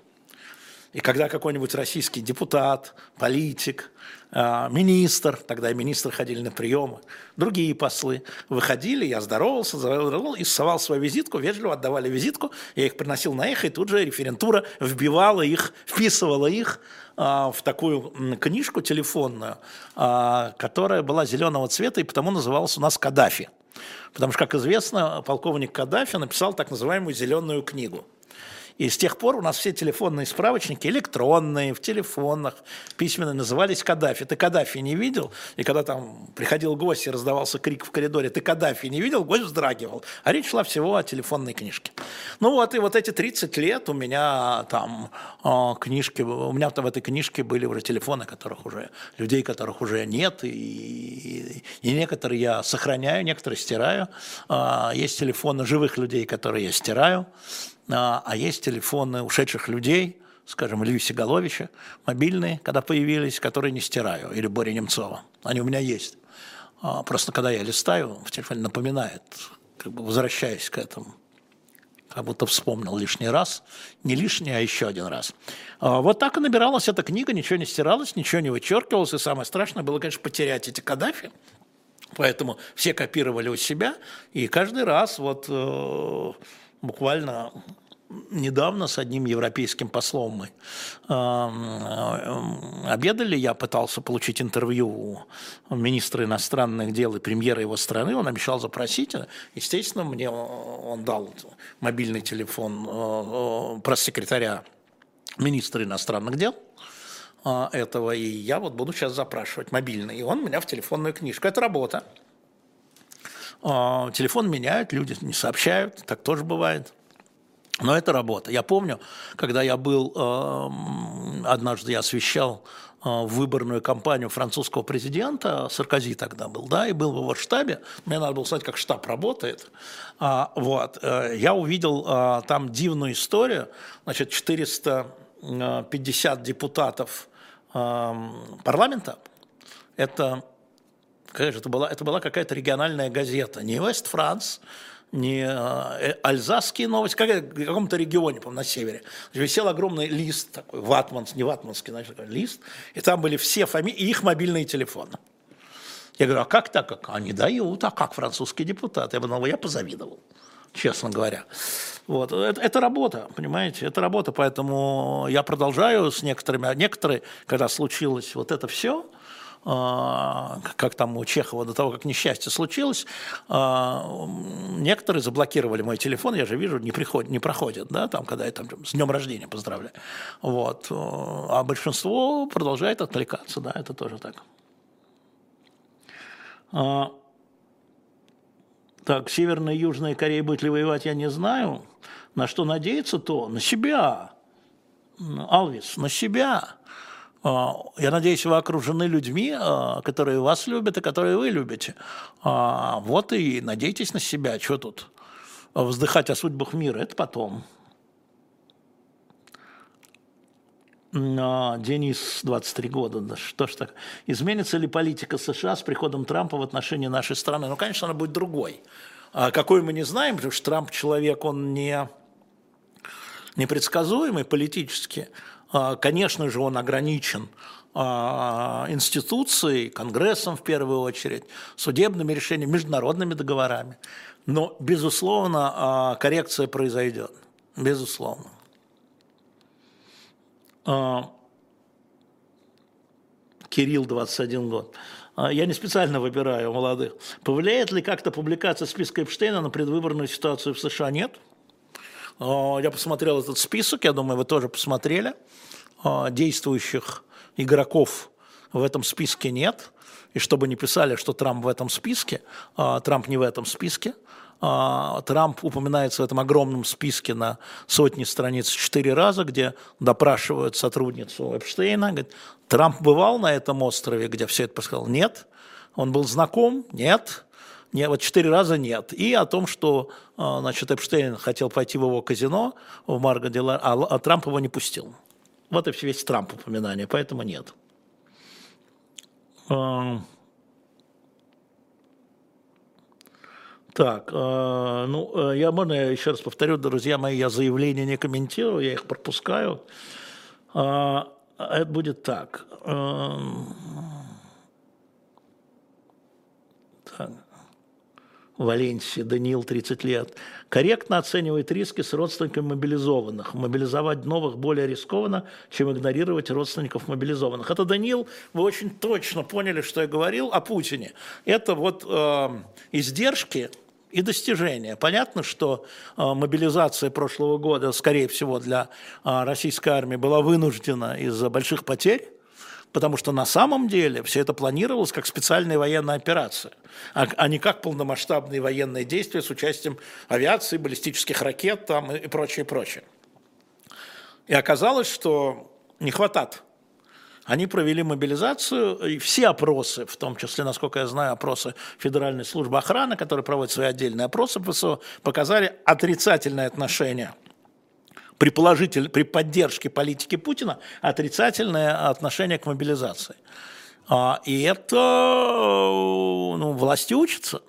И когда какой-нибудь российский депутат, политик, э, министр, тогда и министры ходили на приемы, другие послы выходили, я здоровался, здоровался и совал свою визитку, вежливо отдавали визитку, я их приносил на эхо, и тут же референтура вбивала их, вписывала их э, в такую книжку телефонную, которая была зеленого цвета и потому называлась у нас «Каддафи». Потому что, как известно, полковник Каддафи написал так называемую «зеленую книгу». И с тех пор у нас все телефонные справочники, электронные, в телефонах, письменные, назывались Каддафи. Ты Каддафи не видел? И когда там приходил гость и раздавался крик в коридоре, ты Каддафи не видел? Гость вздрагивал. А речь шла всего о телефонной книжке. Ну вот, и вот эти 30 лет у меня там э, книжки, у меня там в этой книжке были уже телефоны, которых уже, людей, которых уже нет, и, и, и некоторые я сохраняю, некоторые стираю. Э, есть телефоны живых людей, которые я стираю. А, а есть телефоны ушедших людей, скажем, Илью Сигаловича, мобильные, когда появились, которые не стираю, или Боря Немцова. Они у меня есть. А, просто когда я листаю, в телефоне напоминает, как бы возвращаясь к этому. Как будто вспомнил лишний раз. Не лишний, а еще один раз. А, вот так и набиралась эта книга, ничего не стиралось, ничего не вычеркивалось. И самое страшное было, конечно, потерять эти Каддафи. Поэтому все копировали у себя. И каждый раз вот э, буквально недавно с одним европейским послом мы э, обедали, я пытался получить интервью у министра иностранных дел и премьера его страны, он обещал запросить, естественно, мне он дал мобильный телефон э, пресс-секретаря министра иностранных дел, э, этого, и я вот буду сейчас запрашивать мобильный, и он меня в телефонную книжку. Это работа. Телефон меняют, люди не сообщают, так тоже бывает. Но это работа. Я помню, когда я был, эм, однажды я освещал э, выборную кампанию французского президента, Саркози тогда был, да, и был в его штабе, мне надо было знать, как штаб работает, а, вот, э, я увидел э, там дивную историю, значит, 450 депутатов эм, парламента, это, конечно, это была, это была какая-то региональная газета, не Вест Франс, не э, альзасские новости, как в каком-то регионе, по на севере. Висел огромный лист такой, ватманс, не ватманский, значит, такой лист, и там были все фамилии и их мобильные телефоны. Я говорю, а как так? Как? Они дают, а как французский депутат? Я подумал, я позавидовал, честно говоря. Вот. Это, это работа, понимаете, это работа, поэтому я продолжаю с некоторыми, а некоторые, когда случилось вот это все, как там у Чехова до того, как несчастье случилось, а, некоторые заблокировали мой телефон, я же вижу, не, приходят, не проходят, да, там, когда я там с днем рождения поздравляю. Вот. А большинство продолжает отвлекаться, да, это тоже так. А, так, Северная и Южная Корея будет ли воевать, я не знаю. На что надеяться то? На себя. Алвис, на себя. А, я надеюсь, вы окружены людьми, а, которые вас любят и которые вы любите. А, вот и надейтесь на себя. Что тут? Вздыхать о судьбах мира – это потом. Денис, 23 года, да что ж так. Изменится ли политика США с приходом Трампа в отношении нашей страны? Ну, конечно, она будет другой. Какой мы не знаем, потому что Трамп человек, он не непредсказуемый политически. А, конечно же, он ограничен а, институцией, Конгрессом в первую очередь, судебными решениями, международными договорами. Но, безусловно, а, коррекция произойдет. Безусловно. Кирилл, 21 год. Я не специально выбираю молодых. Повлияет ли как-то публикация списка Эпштейна на предвыборную ситуацию в США? Нет. Я посмотрел этот список, я думаю, вы тоже посмотрели. А, действующих игроков в этом списке нет. И чтобы не писали, что Трамп в этом списке, а, Трамп не в этом списке. Трамп упоминается в этом огромном списке на сотни страниц четыре раза, где допрашивают сотрудницу Эпштейна. Говорит, Трамп бывал на этом острове, где все это происходило? Нет. Он был знаком? Нет. Не, вот четыре раза нет. И о том, что значит, Эпштейн хотел пойти в его казино в Марго а Трамп его не пустил. Вот и весь Трамп упоминание, поэтому нет. А, так, а, ну, э, я, можно я еще раз повторю, друзья мои, я заявления не комментирую, я их пропускаю. А, это будет так. Так. Валенсии, Даниил, 30 лет, корректно оценивает риски с родственниками мобилизованных. Мобилизовать новых более рискованно, чем игнорировать родственников мобилизованных. Это Даниил, вы очень точно поняли, что я говорил о Путине. Это вот э, издержки и достижения. Понятно, что э, мобилизация прошлого года, скорее всего, для э, российской армии была вынуждена из-за больших потерь, потому что на самом деле все это планировалось как специальная военная операция, а, а не как полномасштабные военные действия с участием авиации, баллистических ракет там, и, и прочее, прочее. И оказалось, что не хватает. Они провели мобилизацию, и все опросы, в том числе, насколько я знаю, опросы Федеральной службы охраны, которые проводят свои отдельные опросы ПСО, показали отрицательное отношение – при, положитель, при поддержке политики Путина отрицательное отношение к мобилизации. А, и это ну, власти учатся.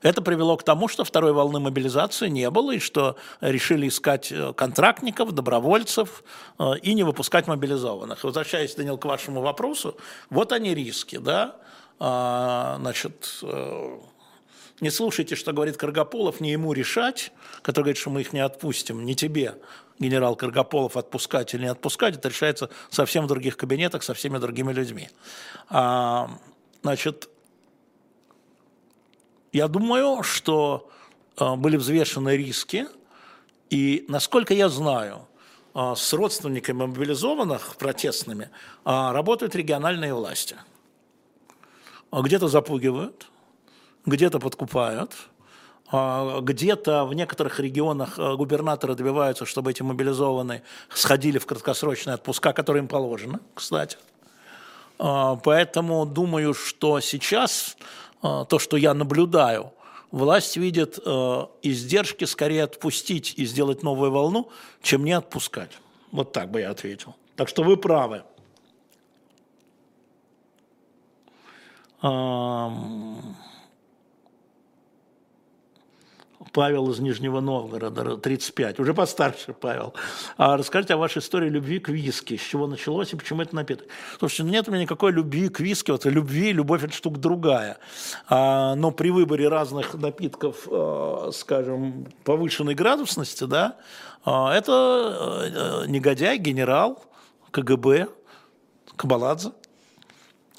Это привело к тому, что второй волны мобилизации не было, и что решили искать э, контрактников, добровольцев э, и не выпускать мобилизованных. Возвращаясь, Данил, к вашему вопросу, вот они риски, да, а, значит, э, Не слушайте, что говорит Каргополов, не ему решать, который говорит, что мы их не отпустим, не тебе, генерал Каргополов, отпускать или не отпускать, это решается совсем в других кабинетах, со всеми другими людьми. А, значит, я думаю, что а, были взвешены риски, и, насколько я знаю, а, с родственниками мобилизованных протестными а, работают региональные власти. Где-то запугивают, где-то подкупают, где-то в некоторых регионах губернаторы добиваются, чтобы эти мобилизованные сходили в краткосрочные отпуска, которые им положено, кстати. Поэтому думаю, что сейчас то, что я наблюдаю – власть видит э, издержки скорее отпустить и сделать новую волну, чем не отпускать. Вот так бы я ответил. Так что вы правы. Эм... Павел из Нижнего Новгорода, 35, уже постарше Павел. А расскажите о вашей истории любви к виски, с чего началось и почему это напиток. Слушайте, ну нет у меня никакой любви к виски, вот любви, любовь это штука другая. А, но при выборе разных напитков, а, скажем, повышенной градусности, да, а, это а, негодяй, генерал КГБ, Кабаладзе,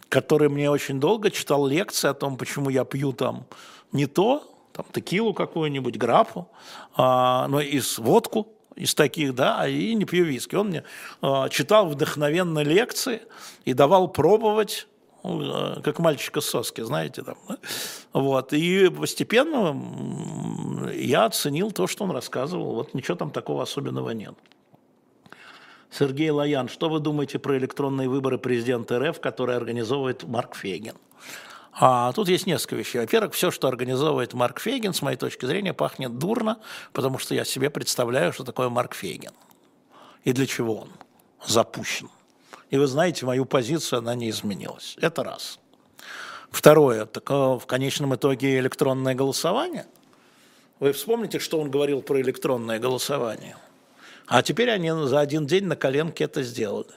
который мне очень долго читал лекции о том, почему я пью там не то, там, текилу какую-нибудь, графу, а, но из водку, из таких, да, и не пью виски. Он мне а, читал вдохновенно лекции и давал пробовать ну, как мальчика соски, знаете, там. Вот. И постепенно я оценил то, что он рассказывал. Вот ничего там такого особенного нет. Сергей Лоян, что вы думаете про электронные выборы президента РФ, которые организовывает Марк Фейгин? А тут есть несколько вещей. Во-первых, все, что организовывает Марк Фейгин, с моей точки зрения, пахнет дурно, потому что я себе представляю, что такое Марк Фейгин и для чего он запущен. И вы знаете, мою позицию, она не изменилась. Это раз. Второе, так, э, в конечном итоге электронное голосование. Вы вспомните, что он говорил про электронное голосование. А теперь они за один день на коленке это сделали.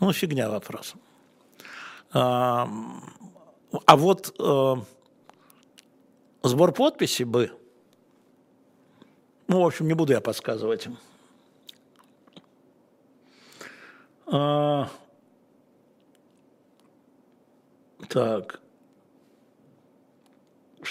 Ну, фигня вопрос. А вот э, сбор подписи бы, ну, в общем, не буду я подсказывать им. А, так.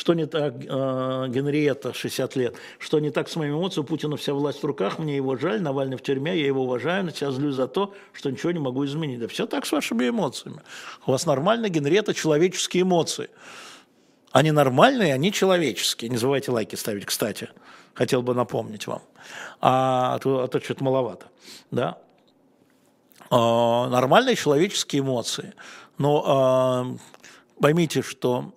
Что не так, э, Генриетта, 60 лет, что не так с моими эмоциями, Путина вся власть в руках, мне его жаль, Навальный в тюрьме, я его уважаю, на себя злюсь за то, что ничего не могу изменить. Да все так с вашими эмоциями. У вас нормально, Генриетта, человеческие эмоции. Они нормальные, они человеческие. Не забывайте лайки ставить, кстати. Хотел бы напомнить вам. А, а то, а то что-то маловато. Да? А, нормальные человеческие эмоции. Но а, поймите, что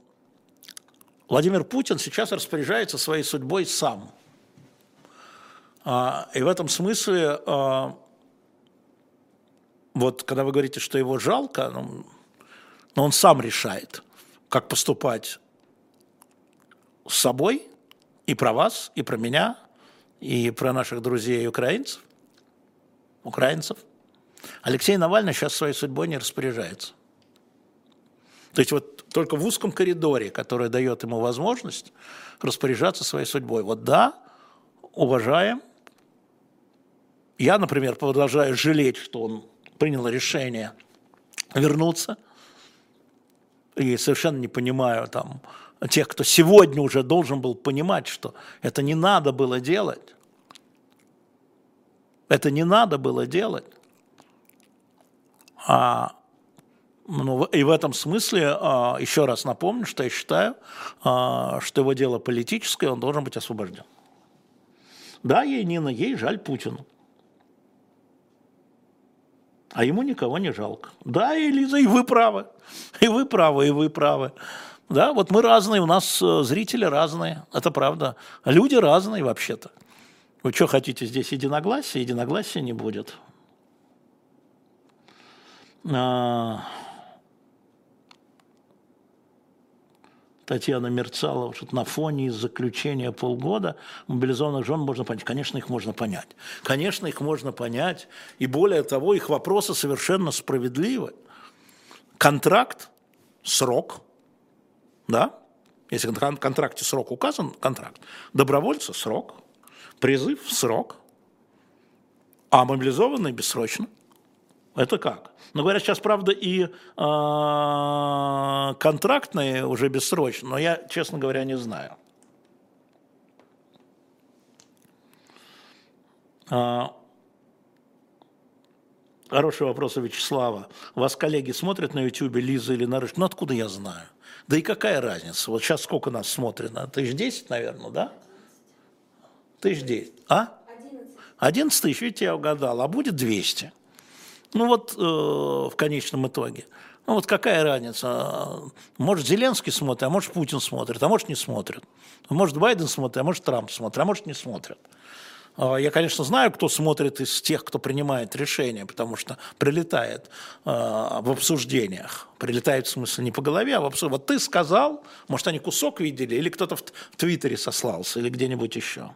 Владимир Путин сейчас распоряжается своей судьбой сам. А, и в этом смысле, а, вот когда вы говорите, что его жалко, ну, но он сам решает, как поступать с собой, и про вас, и про меня, и про наших друзей украинцев, украинцев. Алексей Навальный сейчас своей судьбой не распоряжается. То есть вот только в узком коридоре, который дает ему возможность распоряжаться своей судьбой. Вот да, уважаем. Я, например, продолжаю жалеть, что он принял решение вернуться. И совершенно не понимаю там тех, кто сегодня уже должен был понимать, что это не надо было делать. Это не надо было делать. А ну, и в этом смысле, а, еще раз напомню, что я считаю, а, что его дело политическое, он должен быть освобожден. Да, ей, Нина, ей жаль Путину. А ему никого не жалко. Да, Элиза, и вы правы. И вы правы, и вы правы. Да, вот мы разные, у нас э, зрители разные, это правда. Люди разные вообще-то. Вы что хотите здесь единогласия? Единогласия не будет. А... Татьяна Мерцалова, что на фоне из заключения полгода мобилизованных жен можно понять. Конечно, их можно понять. Конечно, их можно понять. И более того, их вопросы совершенно справедливы. Контракт, срок, да, Если в контракте срок указан, контракт, добровольцы – срок, призыв – срок, а мобилизованные – бессрочно. Это как? Ну, говорят, сейчас, правда, и э, контрактные уже бессрочно, но я, честно говоря, не знаю. А, хороший вопрос у Вячеслава. Вас коллеги смотрят на YouTube, Лиза или Нарыш? Ну, откуда я знаю? Да и какая разница? Вот сейчас сколько нас смотрит? Тысяч десять, наверное, да? Тысяч десять. А? Одиннадцать тысяч, видите, я угадал. А будет двести. Ну вот э, в конечном итоге. Ну вот какая разница? Может, Зеленский смотрит, а может, Путин смотрит, а может, не смотрит. Может, Байден смотрит, а может, Трамп смотрит, а может, не смотрит. А, я, конечно, знаю, кто смотрит из тех, кто принимает решения, потому что прилетает э, в обсуждениях. Прилетает, в смысле, не по голове, а в обсуждениях. Вот ты сказал, может, они кусок видели, или кто-то в Твиттере сослался, или где-нибудь еще.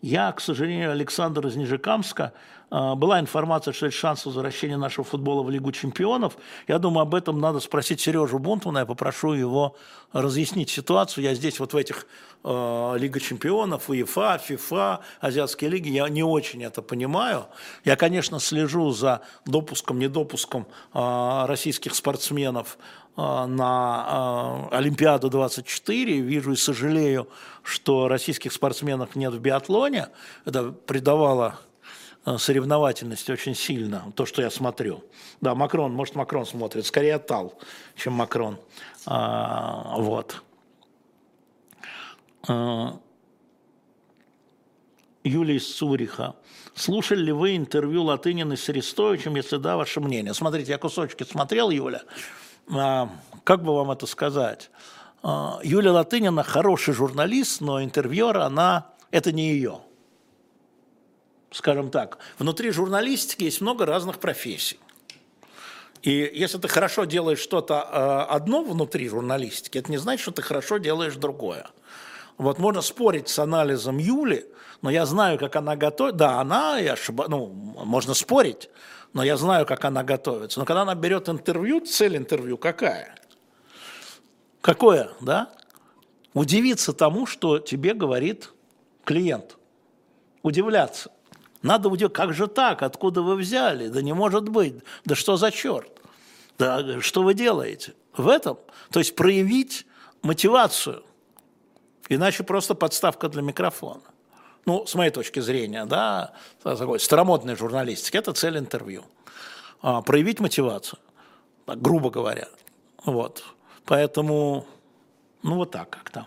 Я, к сожалению, Александр из Нижекамска, а, была информация, что есть шанс возвращения нашего футбола в Лигу чемпионов. Я думаю, об этом надо спросить Сережу Бунтмана. Я попрошу его разъяснить ситуацию. Я здесь вот в этих э, Лига чемпионов, УЕФА, ФИФА, Азиатские лиги, я не очень это понимаю. Я, конечно, слежу за допуском, недопуском э, российских спортсменов на э, Олимпиаду 24. Вижу и сожалею, что российских спортсменов нет в биатлоне. Это придавало э, соревновательности очень сильно, то, что я смотрю. Да, Макрон, может, Макрон смотрит, скорее Тал, чем Макрон. Вот. Юлия из. Слушали ли вы интервью Латынина с Арестовичем? Если да, ваше мнение. Смотрите, я кусочки смотрел, Юля. А, как бы вам это сказать, а, Юлия Латынина хороший журналист, но интервьюер, она, это не ее. Скажем так, внутри журналистики есть много разных профессий. И если ты хорошо делаешь что-то а, одно внутри журналистики, это не значит, что ты хорошо делаешь другое. Вот можно спорить с анализом Юли, но я знаю, как она готовит. Да, она, я ошибаюсь, ну, можно спорить, но я знаю, как она готовится. Но когда она берет интервью, цель интервью какая? Какое, да? Удивиться тому, что тебе говорит клиент. Удивляться. Надо удивиться, как же так, откуда вы взяли? Да не может быть, да что за черт? Да что вы делаете? В этом, то есть проявить мотивацию, иначе просто подставка для микрофона ну, с моей точки зрения, да, такой старомодной журналистики, это цель интервью. А, проявить мотивацию, так, грубо говоря. Вот. Поэтому, ну, вот так как-то.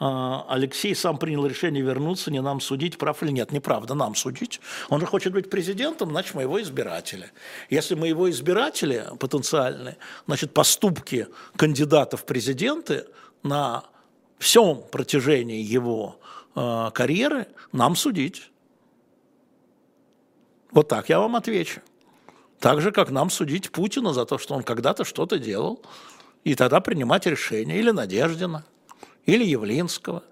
А, Алексей сам принял решение вернуться, не нам судить, прав или нет. Неправда, нам судить. Он же хочет быть президентом, значит, мы его избиратели. Если мы его избиратели потенциальные, значит, поступки кандидатов в президенты на всем протяжении его э, карьеры нам судить. Вот так я вам отвечу. Так же, как нам судить Путина за то, что он когда-то что-то делал, и тогда принимать решение или Надеждина, или Явлинского.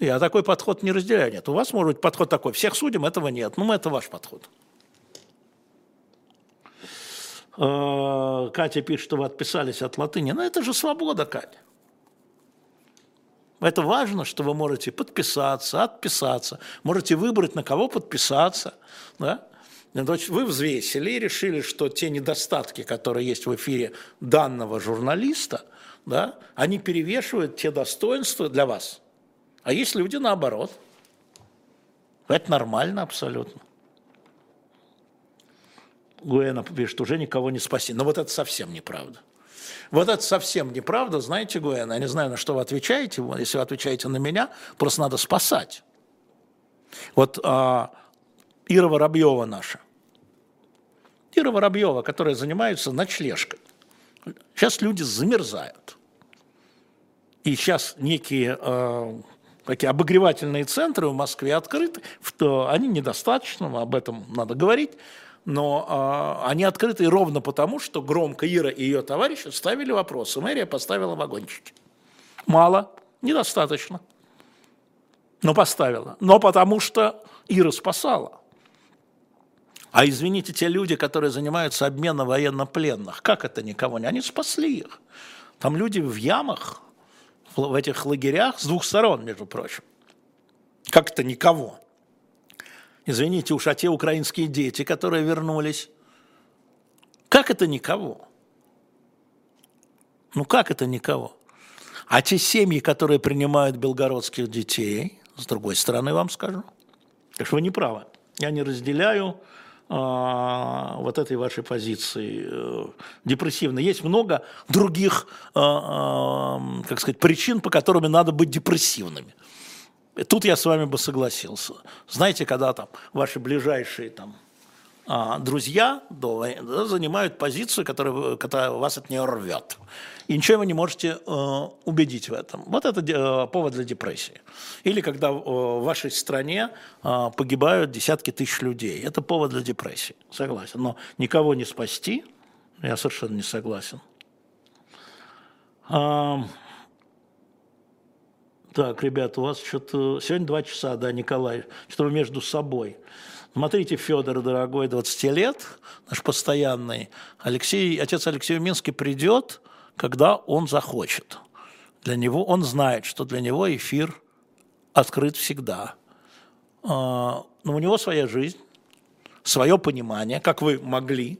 Я такой подход не разделяю. Нет, у вас может быть подход такой. Всех судим, этого нет. Ну, это ваш подход. Э, Катя пишет, что вы отписались от латыни. Но это же свобода, Катя. Это важно, что вы можете подписаться, отписаться, можете выбрать, на кого подписаться. Да? Вы взвесили и решили, что те недостатки, которые есть в эфире данного журналиста, да, они перевешивают те достоинства для вас. А есть люди наоборот. Это нормально абсолютно. Гуэна пишет, уже никого не спаси. Но вот это совсем неправда. Вот это совсем неправда, знаете, Гуэн, я не знаю, на что вы отвечаете, если вы отвечаете на меня, просто надо спасать. Вот а, Ира Воробьева наша, Ира Воробьева, которая занимается ночлежкой. Сейчас люди замерзают. И сейчас некие э, такие обогревательные центры в Москве открыты, что они недостаточно, об этом надо говорить но э, они открыты ровно потому, что громко Ира и ее товарищи ставили вопросы. Мэрия поставила вагончики. Мало, недостаточно. Но поставила. Но потому что Ира спасала. А извините, те люди, которые занимаются обменом военнопленных, как это никого не? Они спасли их. Там люди в ямах, в этих лагерях с двух сторон, между прочим. Как это никого? Извините уж, а те украинские дети, которые вернулись, как это никого? Ну как это никого? А те семьи, которые принимают белгородских детей, с другой стороны вам скажу, так что вы не правы. Я не разделяю а, вот этой вашей позиции э, депрессивной. Есть много других, а, а, как сказать, причин, по которым надо быть депрессивными. Тут я с вами бы согласился. Знаете, когда там ваши ближайшие там а, друзья занимают позицию, которая, которая вас от нее рвет. И ничего вы не можете э, убедить в этом. Вот это э, повод для депрессии. Или когда э, в вашей стране э, погибают десятки тысяч людей. Это повод для депрессии. Согласен. Но никого не спасти, я совершенно не согласен. А, так, ребята, у вас что-то... Сегодня два часа, да, Николай? Что вы между собой. Смотрите, Федор, дорогой, 20 лет, наш постоянный. Алексей, отец Алексей Минский придет, когда он захочет. Для него, он знает, что для него эфир открыт всегда. А, но у него своя жизнь, свое понимание, как вы могли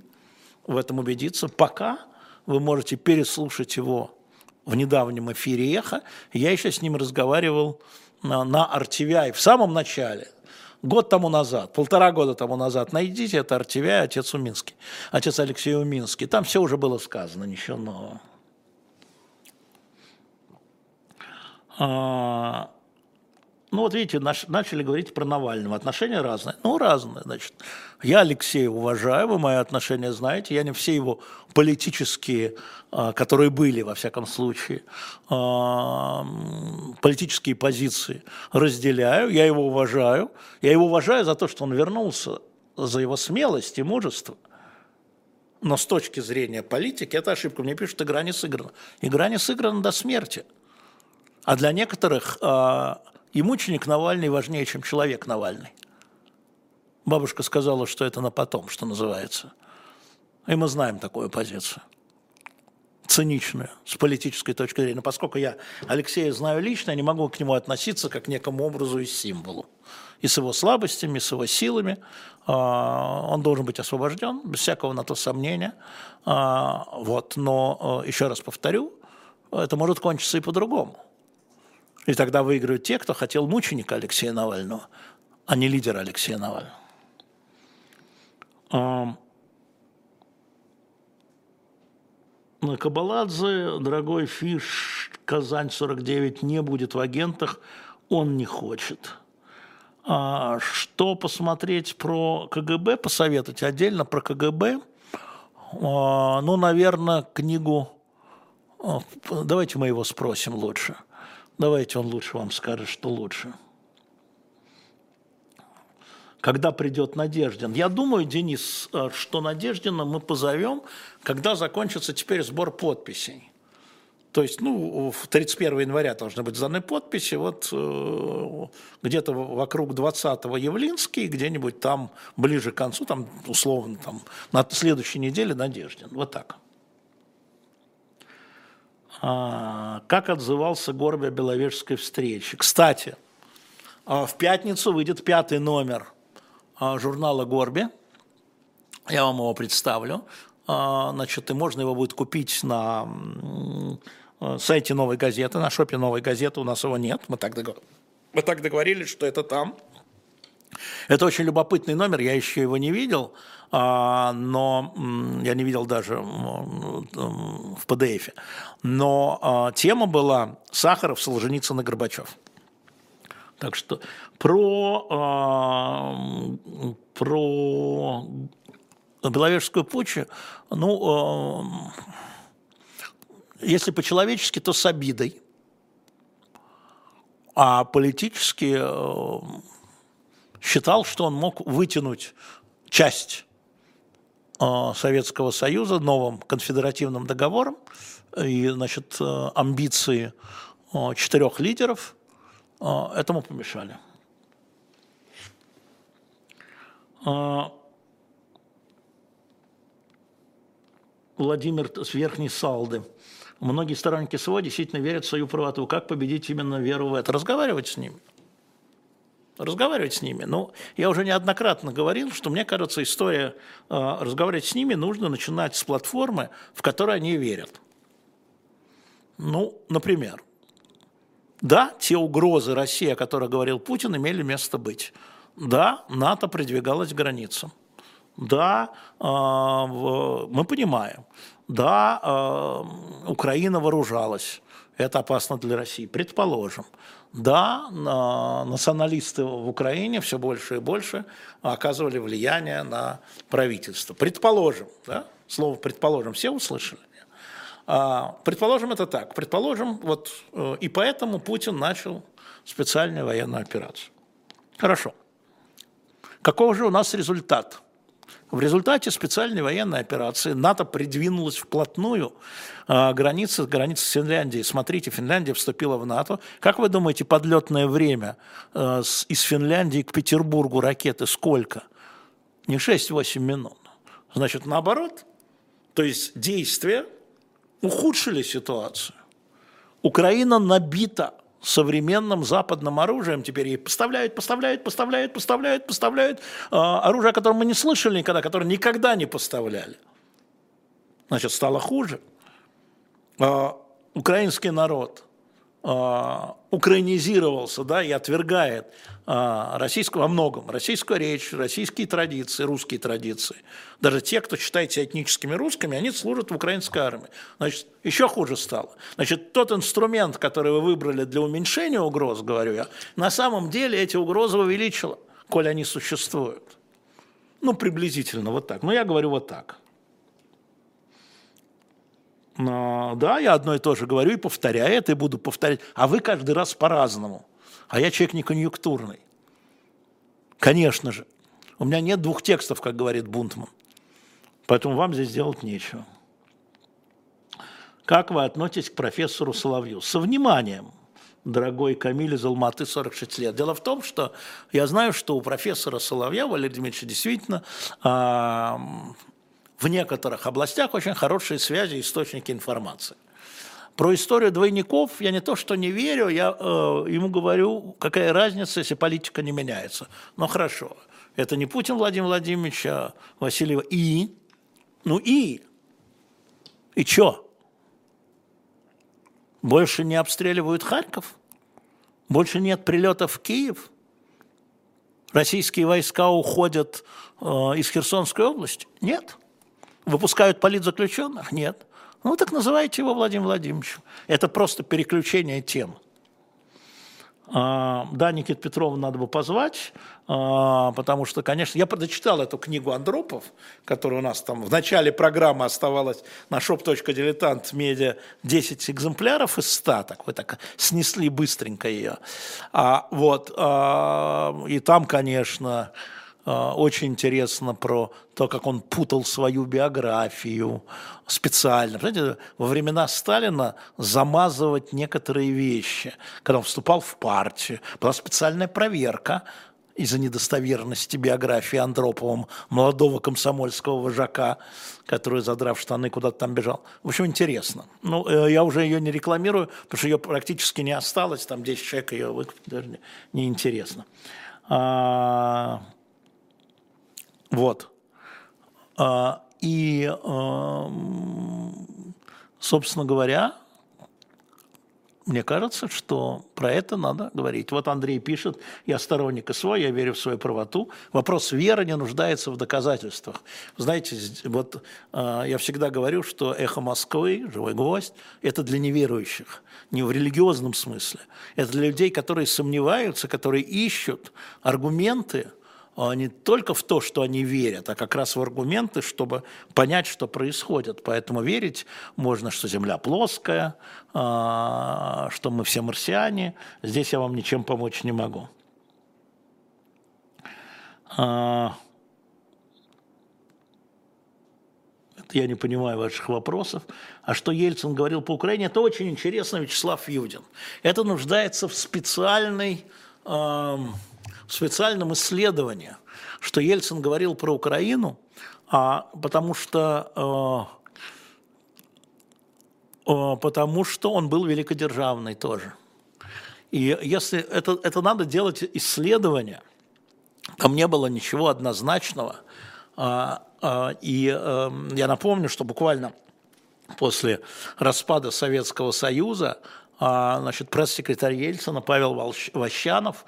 в этом убедиться, пока вы можете переслушать его в недавнем эфире «Эхо». Я еще с ним разговаривал на, на RTVI в самом начале, год тому назад, полтора года тому назад. Найдите это RTVI, отец Уминский, отец Алексей Уминский. Там все уже было сказано, ничего нового. Ну вот видите, наш, начали говорить про Навального. Отношения разные. Ну, разные, значит. Я Алексея уважаю, вы мои отношения знаете. Я не все его политические, а, которые были, во всяком случае, а, политические позиции разделяю. Я его уважаю. Я его уважаю за то, что он вернулся, за его смелость и мужество. Но с точки зрения политики это ошибка. Мне пишут, игра не сыграна. Игра не сыграна до смерти. А для некоторых а, и мученик Навальный важнее, чем человек Навальный. Бабушка сказала, что это на потом, что называется. И мы знаем такую позицию. Циничную, с политической точки зрения. Но поскольку я Алексея знаю лично, я не могу к нему относиться как к некому образу и символу. И с его слабостями, и с его силами. А, он должен быть освобожден, без всякого на то сомнения. А, вот. Но, а, еще раз повторю, это может кончиться и по-другому. И тогда выиграют те, кто хотел мученика Алексея Навального, а не лидера Алексея Навального. Кабаладзе, дорогой Фиш, Казань 49 не будет в агентах, он не хочет. А что посмотреть про КГБ, посоветовать отдельно про КГБ? А, ну, наверное, книгу... А, давайте мы его спросим лучше – Давайте он лучше вам скажет, что лучше. Когда придет Надеждин? Я думаю, Денис, э, что Надеждина мы позовем, когда закончится теперь сбор подписей. То есть, ну, в 31 января должны быть сданы подписи, вот э, где-то вокруг 20-го Явлинский, где-нибудь там ближе к концу, там условно, там на следующей неделе Надеждин. Вот так. А, как отзывался Горби о Беловежской встрече. Кстати, а, в пятницу выйдет пятый номер а, журнала «Горби». Я вам его представлю. Значит, и можно его будет купить на сайте «Новой газеты», на шопе «Новой газеты». У нас его нет. Мы так, договор... Мы так договорились, что это там. Это очень любопытный номер, я еще его не видел, а, но я не видел даже в PDF. Но а, тема была Сахаров, Солженицын и Горбачев. Так что про, а, про Беловежскую пучу, ну, если по-человечески, то с обидой. А политически считал, что он мог вытянуть часть а, Советского Союза новым конфедеративным договором э, и значит, э, амбиции э, четырех лидеров этому помешали. А, Владимир с Верхней Салды. Многие сторонники СВО действительно верят в свою правоту. Как победить именно веру в это? Разговаривать с ними – Разговаривать с ними. Ну, я уже неоднократно говорил, что мне кажется, история э, разговаривать с ними нужно начинать с платформы, в которой они верят. Ну, например, да, те угрозы России, о которых говорил Путин, имели место быть. Да, НАТО придвигалось к границам. Да, а, мы понимаем. Да, а, Украина вооружалась. Это опасно для России. Предположим. Да, националисты в Украине все больше и больше оказывали влияние на правительство. Предположим. Да? Слово «предположим» все услышали? А, предположим, это так. Предположим, вот э, и поэтому Путин начал специальную военную операцию. Хорошо. Каков же у нас результат? В результате специальной военной операции НАТО придвинулась вплотную а, границы, границы с Финляндией. Смотрите, Финляндия вступила в НАТО. Как вы думаете, подлетное время а, из Финляндии к Петербургу ракеты сколько? Не 6-8 минут. Значит, наоборот. То есть действия ухудшили ситуацию. Украина набита современным западным оружием. Теперь ей поставляют, поставляют, поставляют, поставляют, поставляют. А, оружие, о котором мы не слышали никогда, которое никогда не поставляли. Значит, стало хуже. А, украинский народ украинизировался да, и отвергает а, российскую, во многом российскую речь, российские традиции, русские традиции. Даже те, кто считает себя этническими русскими, они служат в украинской армии. Значит, еще хуже стало. Значит, тот инструмент, который вы выбрали для уменьшения угроз, говорю я, на самом деле эти угрозы увеличило, коль они существуют. Ну, приблизительно вот так. Но я говорю вот так. Да, я одно и то же говорю и повторяю это, и буду повторять. А вы каждый раз по-разному а я человек не конъюнктурный. Конечно же. У меня нет двух текстов, как говорит Бунтман. Поэтому вам здесь делать нечего. Как вы относитесь к профессору Соловью? Со вниманием, дорогой Камиль из Алматы, 46 лет. Дело в том, что я знаю, что у профессора Соловья, Валерия Дмитриевича, действительно в некоторых областях очень хорошие связи, источники информации. Про историю двойников я не то что не верю, я э, ему говорю, какая разница, если политика не меняется. Но хорошо, это не Путин Владимир Владимирович, а Васильева. И? Ну и? И чё? Больше не обстреливают Харьков? Больше нет прилетов в Киев? Российские войска уходят э, из Херсонской области? Нет. Выпускают политзаключенных? Нет. Ну, так называйте его Владимир Владимировичем. Это просто переключение тем. А, да, Никит Петрова надо бы позвать, а, потому что, конечно, я прочитал эту книгу Андропов, которая у нас там в начале программы оставалась на shop.diletant медиа 10 экземпляров из 100, так вы так снесли быстренько ее. А, вот, а, и там, конечно, очень интересно про то, как он путал свою биографию специально. Знаете, во времена Сталина замазывать некоторые вещи. Когда он вступал в партию, была специальная проверка из-за недостоверности биографии Андроповым, молодого комсомольского вожака, который, задрав штаны, куда-то там бежал. В общем, интересно. Ну, э, я уже ее не рекламирую, потому что ее практически не осталось, там 10 человек ее выкупили, даже неинтересно. А, вот. А, и, собственно говоря, мне кажется, что про это надо говорить. Вот Андрей пишет, я сторонник СВО, я верю в свою правоту. Вопрос веры не нуждается в доказательствах. Знаете, вот э, я всегда говорю, что «Эхо Москвы», «Живой гвоздь» – это для неверующих, не в религиозном смысле. Это для людей, которые сомневаются, которые ищут аргументы – не только в то, что они верят, а как раз в аргументы, чтобы понять, что происходит. Поэтому верить можно, что Земля плоская, а, что мы все марсиане. Здесь я вам ничем помочь не могу. А, я не понимаю ваших вопросов. А что Ельцин говорил по Украине, это очень интересно, Вячеслав Юдин. Это нуждается в специальной в специальном исследовании, что Ельцин говорил про Украину, а, потому что потому что он был великодержавный тоже. И если это, это надо делать исследования, там не было ничего однозначного. А, а, и эм, я напомню, что буквально после распада Советского Союза а, значит, пресс-секретарь Ельцина Павел Ващанов,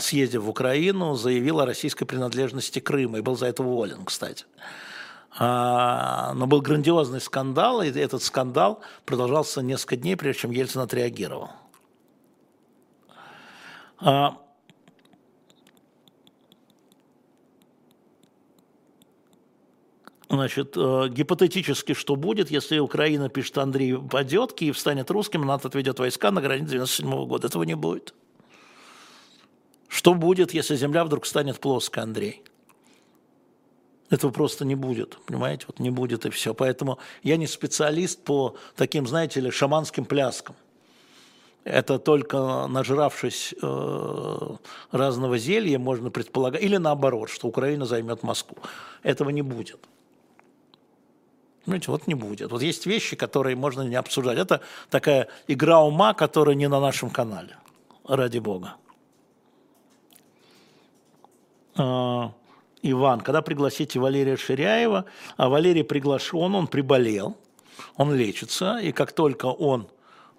съездив в Украину, заявил о российской принадлежности Крыма и был за это уволен, кстати. Но был грандиозный скандал, и этот скандал продолжался несколько дней, прежде чем Ельцин отреагировал. Значит, э, гипотетически, что будет, если Украина, пишет Андрей, падет, Киев станет русским, НАТО отведет войска на границе 97 года. Этого не будет. Что будет, если земля вдруг станет плоской, Андрей? Этого просто не будет, понимаете? Вот не будет и все. Поэтому я не специалист по таким, знаете ли, шаманским пляскам. Это только нажравшись э, разного зелья можно предполагать, или наоборот, что Украина займет Москву. Этого не будет. Понимаете, вот не будет. Вот есть вещи, которые можно не обсуждать. Это такая игра ума, которая не на нашем канале. Ради бога. А, Иван, когда пригласите Валерия Ширяева, а Валерий приглашен, он приболел, он лечится, и как только он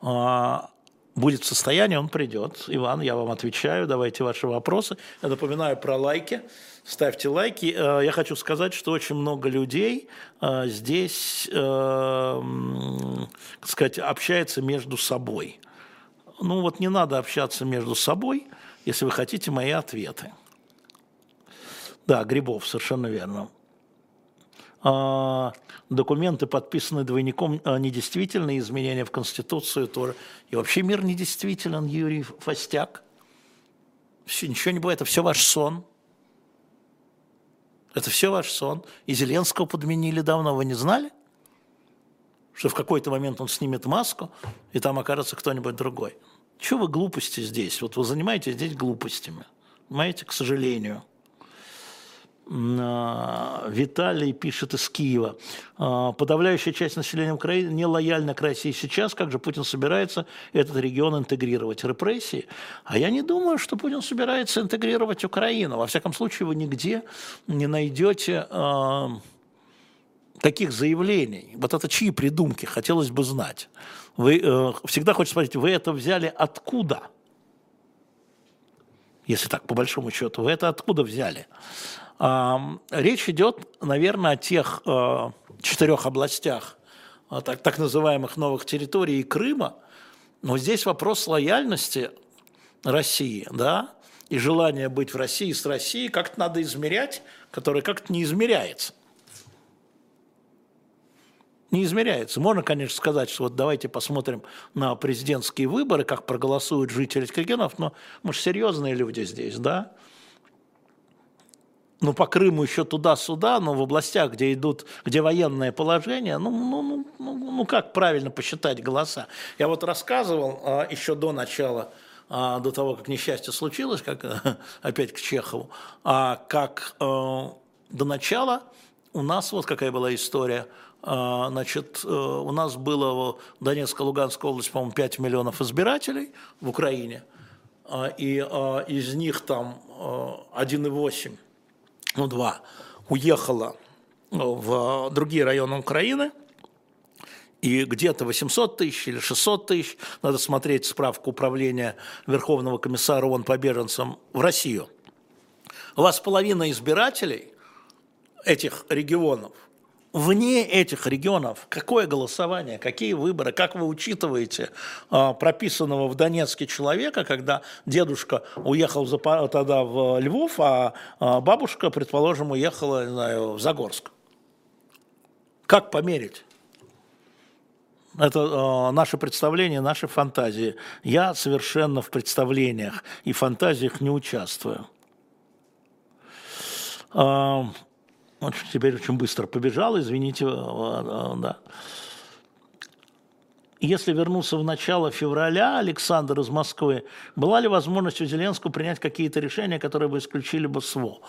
а, будет в состоянии, он придет. Иван, я вам отвечаю, давайте ваши вопросы. Я напоминаю про лайки. Ставьте лайки. Э, я хочу сказать, что очень много людей э, здесь, э, так сказать, общается между собой. Ну вот не надо общаться между собой, если вы хотите мои ответы. Да, Грибов, совершенно верно. А, документы, подписанные двойником, а, недействительны, изменения в Конституцию тоже. И вообще мир недействителен, Юрий Фастяк. Все, ничего не бывает, это все ваш сон. Это все ваш сон. И Зеленского подменили давно, вы не знали? Что в какой-то момент он снимет маску, и там окажется кто-нибудь другой. Чего вы глупости здесь? Вот вы занимаетесь здесь глупостями. Понимаете, к сожалению. А, Виталий пишет из Киева. А, Подавляющая часть населения Украины не лояльна к России сейчас. Как же Путин собирается этот регион интегрировать? Репрессии? А я не думаю, что Путин собирается интегрировать Украину. Во всяком случае, вы нигде не найдете а, таких заявлений. Вот это чьи придумки, хотелось бы знать. Вы э, всегда хочется спросить, вы это взяли откуда? Если так, по большому счету, вы это откуда взяли? Речь идет, наверное, о тех э, четырех областях, так, так называемых новых территорий и Крыма, но здесь вопрос лояльности России, да, и желание быть в России с Россией как-то надо измерять, которое как-то не измеряется. Не измеряется. Можно, конечно, сказать, что вот давайте посмотрим на президентские выборы, как проголосуют жители регионов, но мы же серьезные люди здесь, да? Ну, по Крыму еще туда-сюда, но в областях, где идут, где военное положение, ну, ну, ну, ну, ну как правильно посчитать голоса? Я вот рассказывал а, еще до начала, а, до того, как несчастье случилось, как опять к Чехову, а, как а, до начала у нас вот какая была история. А, значит, а, у нас было в Донецкой, Луганской области, по-моему, 5 миллионов избирателей в Украине, а, и а, из них там а, 1,8 ну, два, уехала в другие районы Украины, и где-то 800 тысяч или 600 тысяч, надо смотреть справку управления Верховного комиссара ООН по беженцам в Россию. У вас половина избирателей этих регионов – вне этих регионов какое голосование, какие выборы, как вы учитываете а, прописанного в Донецке человека, когда дедушка уехал тогда в Львов, а, а бабушка, предположим, уехала не знаю, в Загорск? Как померить? Это э, наше представление, наши фантазии. Я совершенно в представлениях и фантазиях не участвую. Вот теперь очень быстро побежал, извините, да. если вернуться в начало февраля, Александр из Москвы, была ли возможность у Зеленского принять какие-то решения, которые бы исключили бы СВО?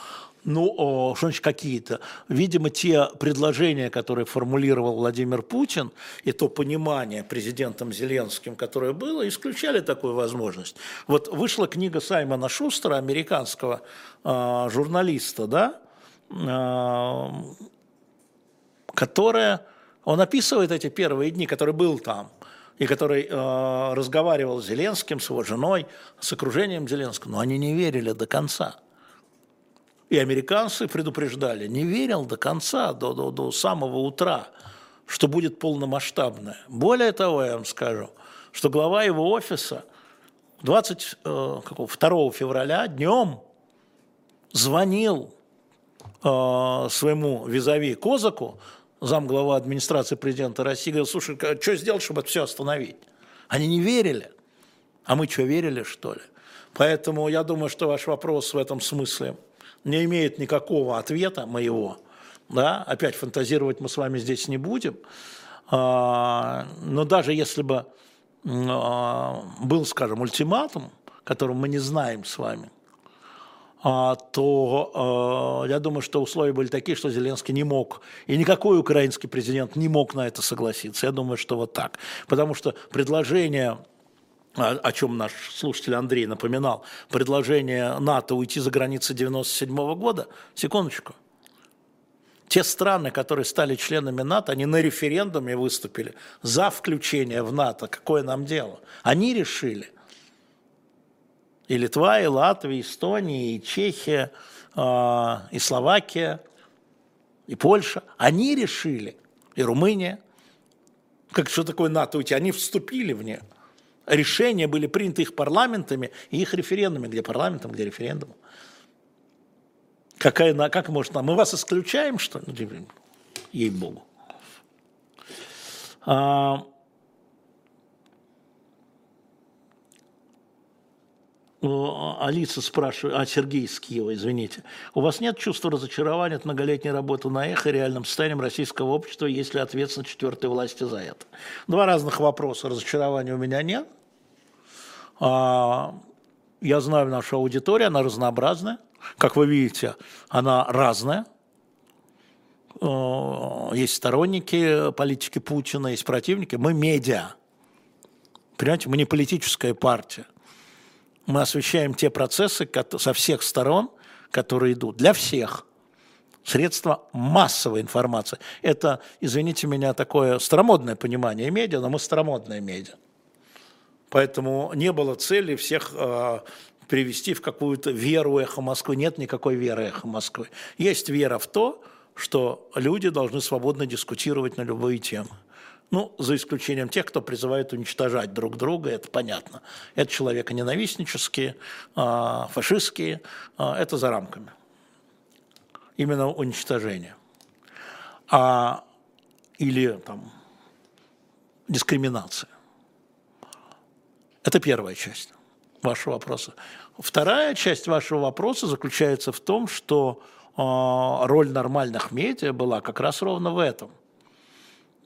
Ну, о, что значит какие-то? Видимо, те предложения, которые формулировал Владимир Путин, и то понимание президентом Зеленским, которое было, исключали такую возможность. Вот вышла книга Саймона Шустера, американского э, журналиста, да, э, которая, он описывает эти первые дни, который был там, и который э, разговаривал с Зеленским, с его женой, с окружением Зеленского, но они не верили до конца. И американцы предупреждали, не верил до конца, до, до, до самого утра, что будет полномасштабное. Более того, я вам скажу, что глава его офиса 22 э, февраля днем звонил э, своему визави Козаку, замглава администрации президента России, говорил, слушай, что сделать, чтобы это все остановить? Они не верили. А мы что, верили, что ли? Поэтому я думаю, что ваш вопрос в этом смысле не имеет никакого ответа моего. Да? Опять фантазировать мы с вами здесь не будем. А, но даже если бы а, был, скажем, ультиматум, которым мы не знаем с вами, то я думаю, что условия были такие, что Зеленский не мог, и никакой украинский президент не мог на это согласиться. Я думаю, что вот так. Потому что предложение о чем наш слушатель Андрей напоминал, предложение НАТО уйти за границы 1997 года, секундочку, те страны, которые стали членами НАТО, они на референдуме выступили за включение в НАТО. Какое нам дело? Они решили – и Литва, и Латвия, и Эстония, и Чехия, а, и Словакия, и Польша, они решили, и Румыния, как что такое НАТО уйти, они вступили в нее. Решения были приняты их парламентами и их референдумами, где парламентом, где референдумом. Какая, как может нам? Мы вас исключаем, что ли? Ну, ей-богу. Алиса спрашивает, а Сергей из Киева, извините, у вас нет чувства разочарования от многолетней работы на эхо реальным состоянием российского общества, есть ли ответственность четвертой власти за это? Два разных вопроса. Разочарования у меня нет. А, я знаю нашу аудиторию, она разнообразная. Как вы видите, она разная. А, есть сторонники политики Путина, есть противники. Мы медиа. Понимаете, мы не политическая партия мы освещаем те процессы со всех сторон, которые идут, для всех. Средства массовой информации. Это, извините меня, такое старомодное понимание медиа, но мы старомодное медиа. Поэтому не было цели всех э, привести в какую-то веру эхо Москвы. Нет никакой веры эхо Москвы. Есть вера в то, что люди должны свободно дискутировать на любые темы. Ну, за исключением тех, кто призывает уничтожать друг друга, это понятно. Это человеконенавистнические, а, фашистские, а, это за рамками. Именно уничтожение. А, или там дискриминация. Это первая часть вашего вопроса. Вторая часть вашего вопроса заключается в том, что э, роль нормальных медиа была как раз ровно в этом.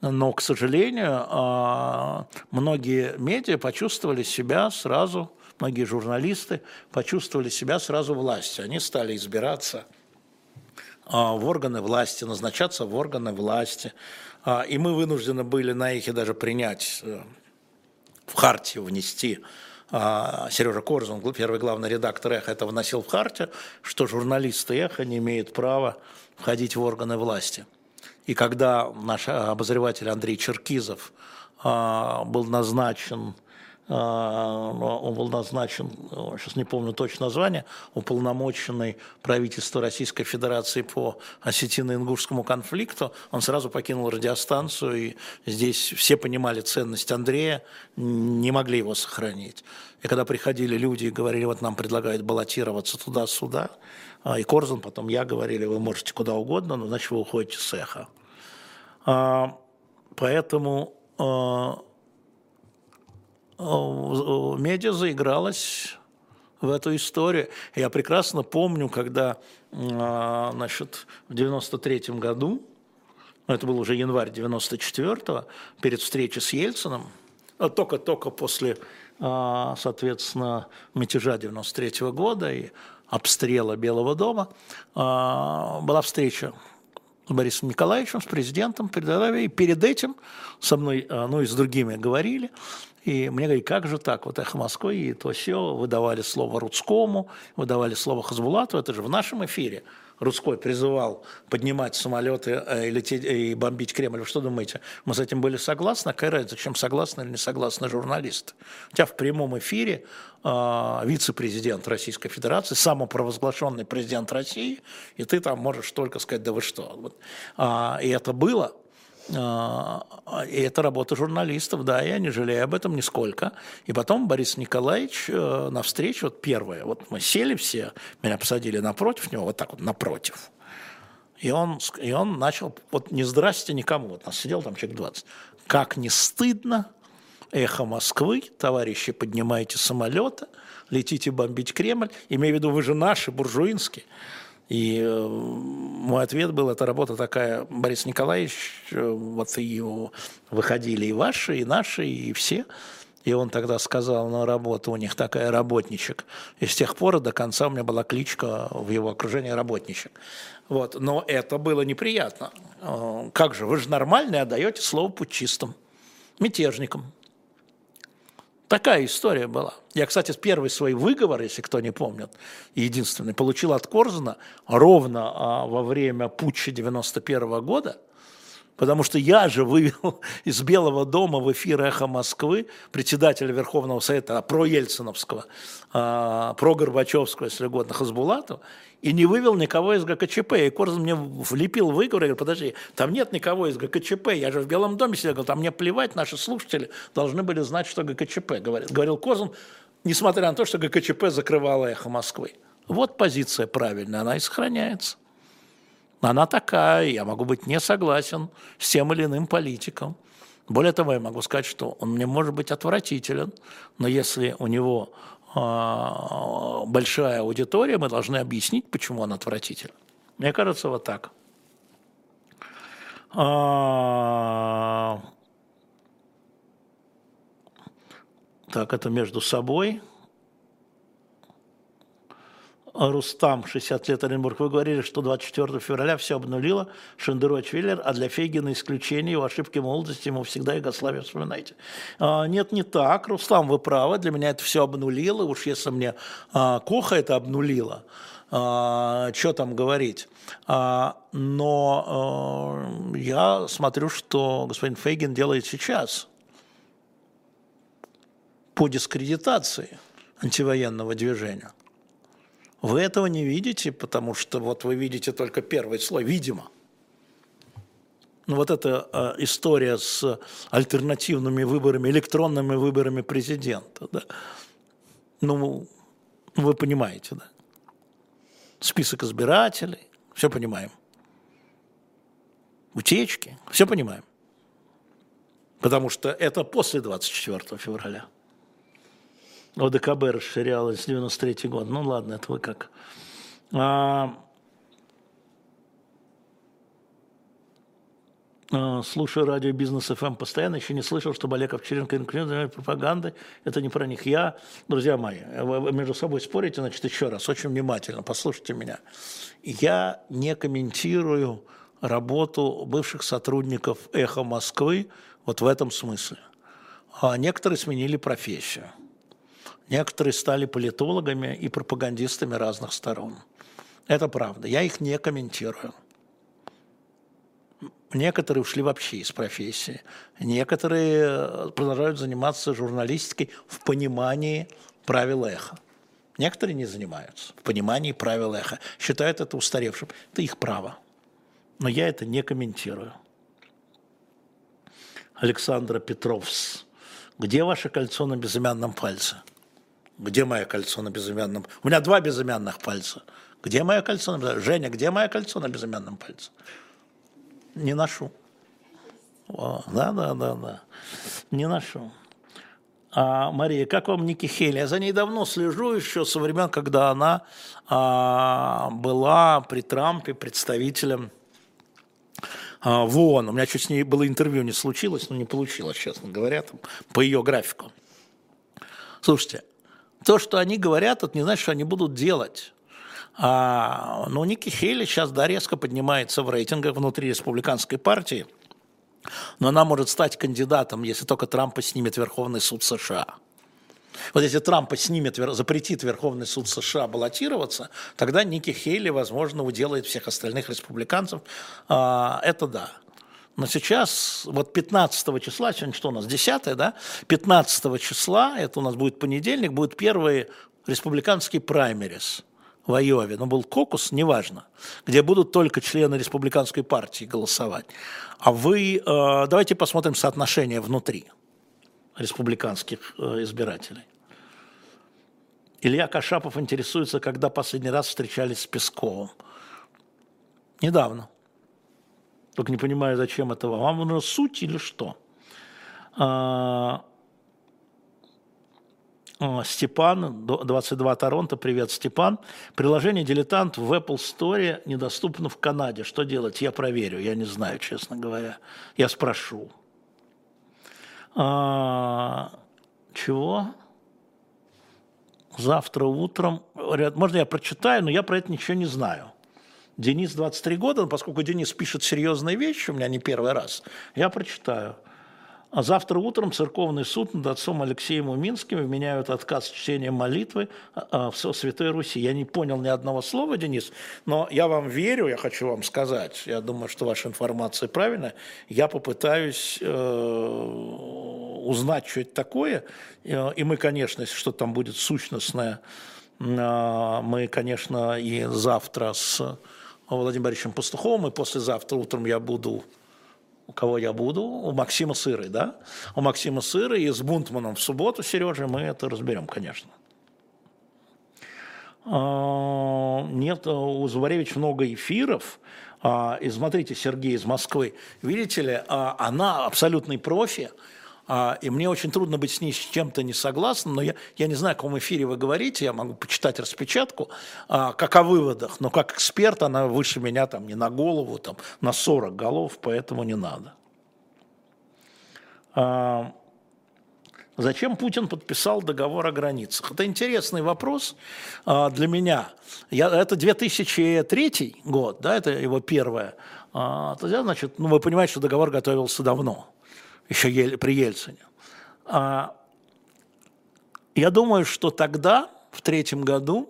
Но, к сожалению, а, многие медиа почувствовали себя сразу, многие журналисты почувствовали себя сразу властью. Они стали избираться а, в органы власти, назначаться в органы власти. А, и мы вынуждены были на их даже принять, э, в хартию внести Сережа Корзун, первый главный редактор «Эхо», это вносил в хартию, что журналисты «Эхо» не имеют права входить в органы власти. И когда наш обозреватель Андрей Черкизов а, был назначен а, он был назначен, сейчас не помню точно название, уполномоченный правительство Российской Федерации по осетино-ингушскому конфликту, он сразу покинул радиостанцию, и здесь все понимали ценность Андрея, не могли его сохранить. И когда приходили люди и говорили, вот нам предлагают баллотироваться туда-сюда, и Корзун, потом я говорили, вы можете куда угодно, но значит вы уходите с эхо. А, поэтому а, медиа заигралась в эту историю. Я прекрасно помню, когда значит, в 93 году, ну, это был уже январь 94-го, перед встречей с Ельцином, только-только после, а, соответственно, мятежа 93 года и обстрела Белого дома а, была встреча с Борисом Николаевичем, с президентом, и перед этим со мной, а, ну и с другими говорили, и мне говорят, как же так, вот «Эхо Москвы» и то все выдавали слово Рудскому, выдавали слово Хазбулату, это же в нашем эфире – Рудской призывал поднимать самолеты э, и, лететь, и бомбить Кремль, вы что думаете, мы с этим были согласны? Какая разница, чем согласны или не согласны журналисты? Тебя в прямом эфире э, вице-президент Российской Федерации, самопровозглашенный президент России, и ты там можешь только сказать, да вы что. А, и это было, а, и это работа журналистов, да, я не жалею об этом нисколько. И потом Борис Николаевич э, на встречу, вот первое, вот мы сели все, меня посадили напротив него, вот так вот напротив. И он, и он начал, вот не здрасте никому, вот нас сидел там человек 20. Как не стыдно, эхо Москвы, товарищи, поднимайте самолеты, летите бомбить Кремль, имею в виду, вы же наши, буржуинские. И э, мой ответ был, эта работа такая, Борис Николаевич, э, вот и выходили и ваши, и наши, и все. И он тогда сказал, ну, работа у них такая, работничек. И с тех пор до конца у меня была кличка в его окружении работничек. Вот. Но это было неприятно. Э, как же, вы же нормальные, отдаете слово путчистам, мятежникам. Такая история была. Я, кстати, первый свой выговор, если кто не помнит, единственный, получил от Корзуна ровно а, во время путча 91 года, потому что я же вывел из Белого дома в эфир «Эхо Москвы» председателя Верховного Совета, а, про Ельциновского, а, про Горбачевского, если угодно, Хасбулатова, и не вывел никого из ГКЧП. И Корзун мне влепил выговор, я говорю, подожди, там нет никого из ГКЧП, я же в Белом доме сидел, там мне плевать, наши слушатели должны были знать, что ГКЧП, говорит. Говорил Корзун, несмотря на то, что ГКЧП закрывало эхо Москвы. Вот позиция правильная, она и сохраняется. Она такая, я могу быть не согласен с тем или иным политиком. Более того, я могу сказать, что он мне может быть отвратителен, но если у него а, большая аудитория, мы должны объяснить, почему он отвратителен. Мне кажется, вот так. А, так, это между собой. Рустам, 60 лет Оренбург, вы говорили, что 24 февраля все обнулило Шендерович Виллер, а для Фейгина исключение его ошибки молодости, ему всегда Югославию вспоминайте. А, нет, не так, Рустам, вы правы, для меня это все обнулило, уж если мне а, Коха это обнулило, а, что там говорить. А, но а, я смотрю, что господин Фейгин делает сейчас по дискредитации антивоенного движения. Вы этого не видите, потому что вот вы видите только первый слой, видимо. Но вот эта э, история с альтернативными выборами, электронными выборами президента, да, ну, вы понимаете, да. Список избирателей, все понимаем. Утечки, все понимаем. Потому что это после 24 февраля. ОДКБ расширялось с 93 год. Ну ладно, это вы как. А, а, слушаю радио Бизнес ФМ эм постоянно, еще не слышал, чтобы Олег Овчаренко занимается пропагандой. Это не про них. Я, друзья мои, вы между собой спорите, значит, еще раз, очень внимательно, послушайте меня. Я не комментирую работу бывших сотрудников «Эхо Москвы» вот в этом смысле. А некоторые сменили профессию. Некоторые стали политологами и пропагандистами разных сторон. Это правда. Я их не комментирую. Некоторые ушли вообще из профессии. Некоторые э, продолжают заниматься журналистикой в понимании правил эхо. Некоторые не занимаются в понимании правил эхо. Считают это устаревшим. Это их право. Но я это не комментирую. Александра Петровс. Где ваше кольцо на безымянном пальце? Где мое кольцо на безымянном? У меня два безымянных пальца. Где мое кольцо на безымянном? Женя, где мое кольцо на безымянном пальце? Не ношу. О, да, да, да, да. Не ношу. А, Мария, как вам Ники Хейли? Я за ней давно слежу еще со времен, когда она а, была при Трампе представителем а, в ООН. У меня чуть с ней было интервью, не случилось, но не получилось, честно говоря, там, по ее графику. Слушайте, то, что они говорят, это не значит, что они будут делать. А, но Ники Хейли сейчас да, резко поднимается в рейтингах внутри республиканской партии, но она может стать кандидатом, если только Трампа снимет Верховный суд США. Вот если Трампа снимет, запретит Верховный суд США баллотироваться, тогда Ники Хейли, возможно, уделает всех остальных республиканцев. А, это да. Но сейчас, вот 15 числа, сегодня что у нас, 10, да? 15 числа, это у нас будет понедельник, будет первый республиканский праймерис в Айове, но был кокус, неважно, где будут только члены республиканской партии голосовать. А вы, э, давайте посмотрим соотношение внутри республиканских э, избирателей. Илья Кашапов интересуется, когда последний раз встречались с Песковым. Недавно. Только не понимаю, зачем это вам. Вам нужна суть или что? А, а, Степан, 22 Торонто, привет, Степан. Приложение «Дилетант» в Apple Store недоступно в Канаде. Что делать? Я проверю, я не знаю, честно говоря. Я спрошу. А, чего? Завтра утром, можно я прочитаю, но я про это ничего не знаю. Денис 23 года, поскольку Денис пишет серьезные вещи, у меня не первый раз, я прочитаю. А завтра утром церковный суд над отцом Алексеем Уминским вменяют отказ чтения молитвы а, в Святой Руси. Я не понял ни одного слова, Денис, но я вам верю, я хочу вам сказать, я думаю, что ваша информация правильная. Я попытаюсь э, узнать, что это такое, и мы, конечно, если что там будет сущностное, э, мы, конечно, и завтра с Владимиром Борисовичем Пастуховым, и послезавтра утром я буду у кого я буду, у Максима Сыры, да? У Максима Сыры и с Бунтманом в субботу, Сережа, мы это разберем, конечно. А, нет, у Зубаревич много эфиров, а, и смотрите, Сергей из Москвы, видите ли, а, она абсолютный профи, и мне очень трудно быть с ней с чем-то не согласным, но я, я не знаю, о каком эфире вы говорите, я могу почитать распечатку, а, как о выводах, но как эксперт она выше меня там не на голову, там на 40 голов, поэтому не надо. А, Зачем Путин подписал договор о границах? Это интересный вопрос а, для меня. Я, это 2003 год, да, это его первое. А, значит, ну, вы понимаете, что договор готовился давно еще при Ельцине. А, я думаю, что тогда, в третьем году,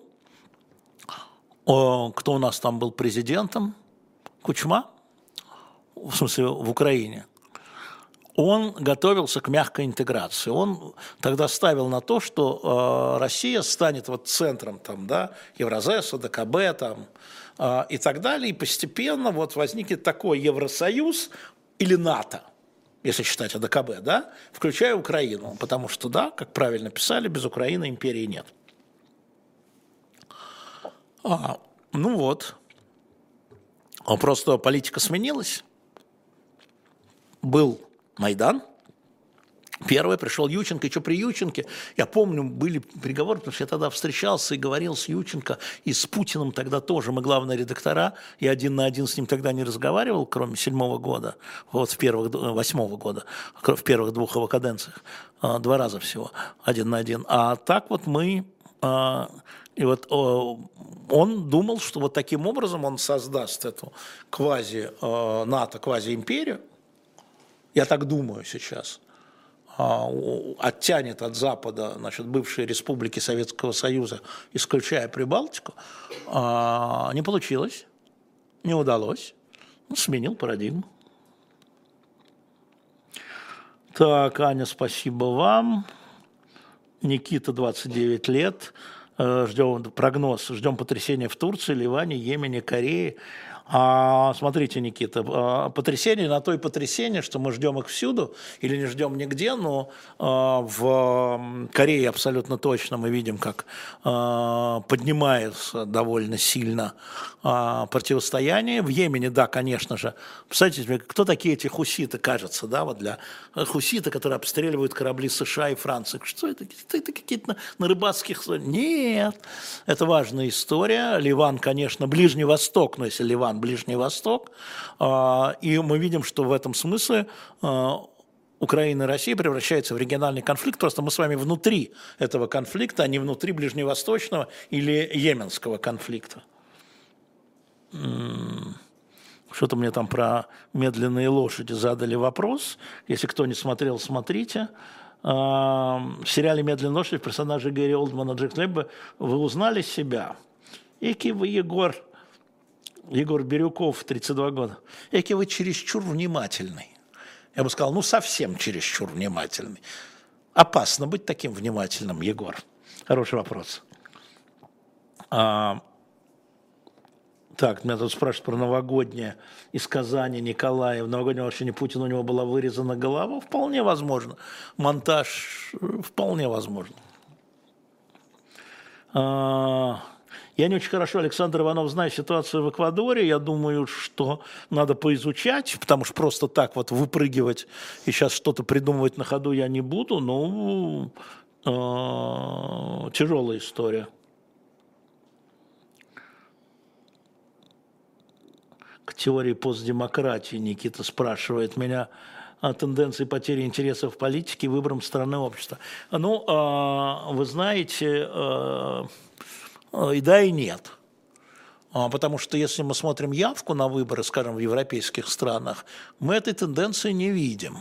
кто у нас там был президентом? Кучма, в смысле в Украине. Он готовился к мягкой интеграции. Он тогда ставил на то, что э, Россия станет вот центром там, да, Евразеса, ДКБ там, э, и так далее. И постепенно вот возникнет такой Евросоюз или НАТО – если считать АДКБ, да, включая Украину, потому что, да, как правильно писали, без Украины империи нет. А, ну вот, просто политика сменилась. Был Майдан – Первый пришел Юченко, что при Юченке, я помню, были переговоры, потому что я тогда встречался и говорил с Юченко, и с Путиным тогда тоже, мы главные редактора, я один на один с ним тогда не разговаривал, кроме седьмого года, вот в первых, восьмого года, в первых двух его каденциях, а, два раза всего, один на один. А так вот мы, а, и вот он думал, что вот таким образом он создаст эту квази а, НАТО, квази-империю, я так думаю сейчас – оттянет от Запада значит, бывшие республики Советского Союза, исключая Прибалтику, а, не получилось, не удалось. Он сменил парадигму. Так, Аня, спасибо вам. Никита, 29 лет. Э, ждем прогноз, ждем потрясения в Турции, Ливане, Йемене, Корее. А, смотрите, Никита, а, потрясение на то и потрясение, что мы ждем их всюду или не ждем нигде, но а, в Корее абсолютно точно мы видим, как а, поднимается довольно сильно противостояние. В Йемене, да, конечно же. Представляете, кто такие эти хуситы, кажется, да, вот для хуситы, которые обстреливают корабли США и Франции. Что это? Это какие-то на, на рыбацких... Нет, это важная история. Ливан, конечно, Ближний Восток, но если Ливан Иран, Ближний Восток. А, и мы видим, что в этом смысле а, Украина и Россия превращаются в региональный конфликт, просто мы с вами внутри этого конфликта, а не внутри ближневосточного или йеменского конфликта. Что-то мне там про медленные лошади задали вопрос. Если кто не смотрел, смотрите. В сериале «Медленные лошади» в персонаже Гэри Олдмана Джек Лебба вы узнали себя. Эки вы, Егор, Егор Бирюков, 32 года, эки вы чересчур внимательный. Я бы сказал, ну совсем чересчур внимательный. Опасно быть таким внимательным, Егор. Хороший вопрос. А, так, меня тут спрашивают про новогоднее из Казани Николая. В новогоднем вообще не Путина у него была вырезана голова. Вполне возможно. Монтаж вполне возможно. А, я не очень хорошо, Александр Иванов, знаю ситуацию в Эквадоре. Я думаю, что надо поизучать, потому что просто так вот выпрыгивать и сейчас что-то придумывать на ходу я не буду. Ну, э, тяжелая история. К теории постдемократии Никита спрашивает меня о тенденции потери интересов в политике выбором страны общества. Ну, э, вы знаете, э, и да, и нет. А, потому что если мы смотрим явку на выборы, скажем, в европейских странах, мы этой тенденции не видим.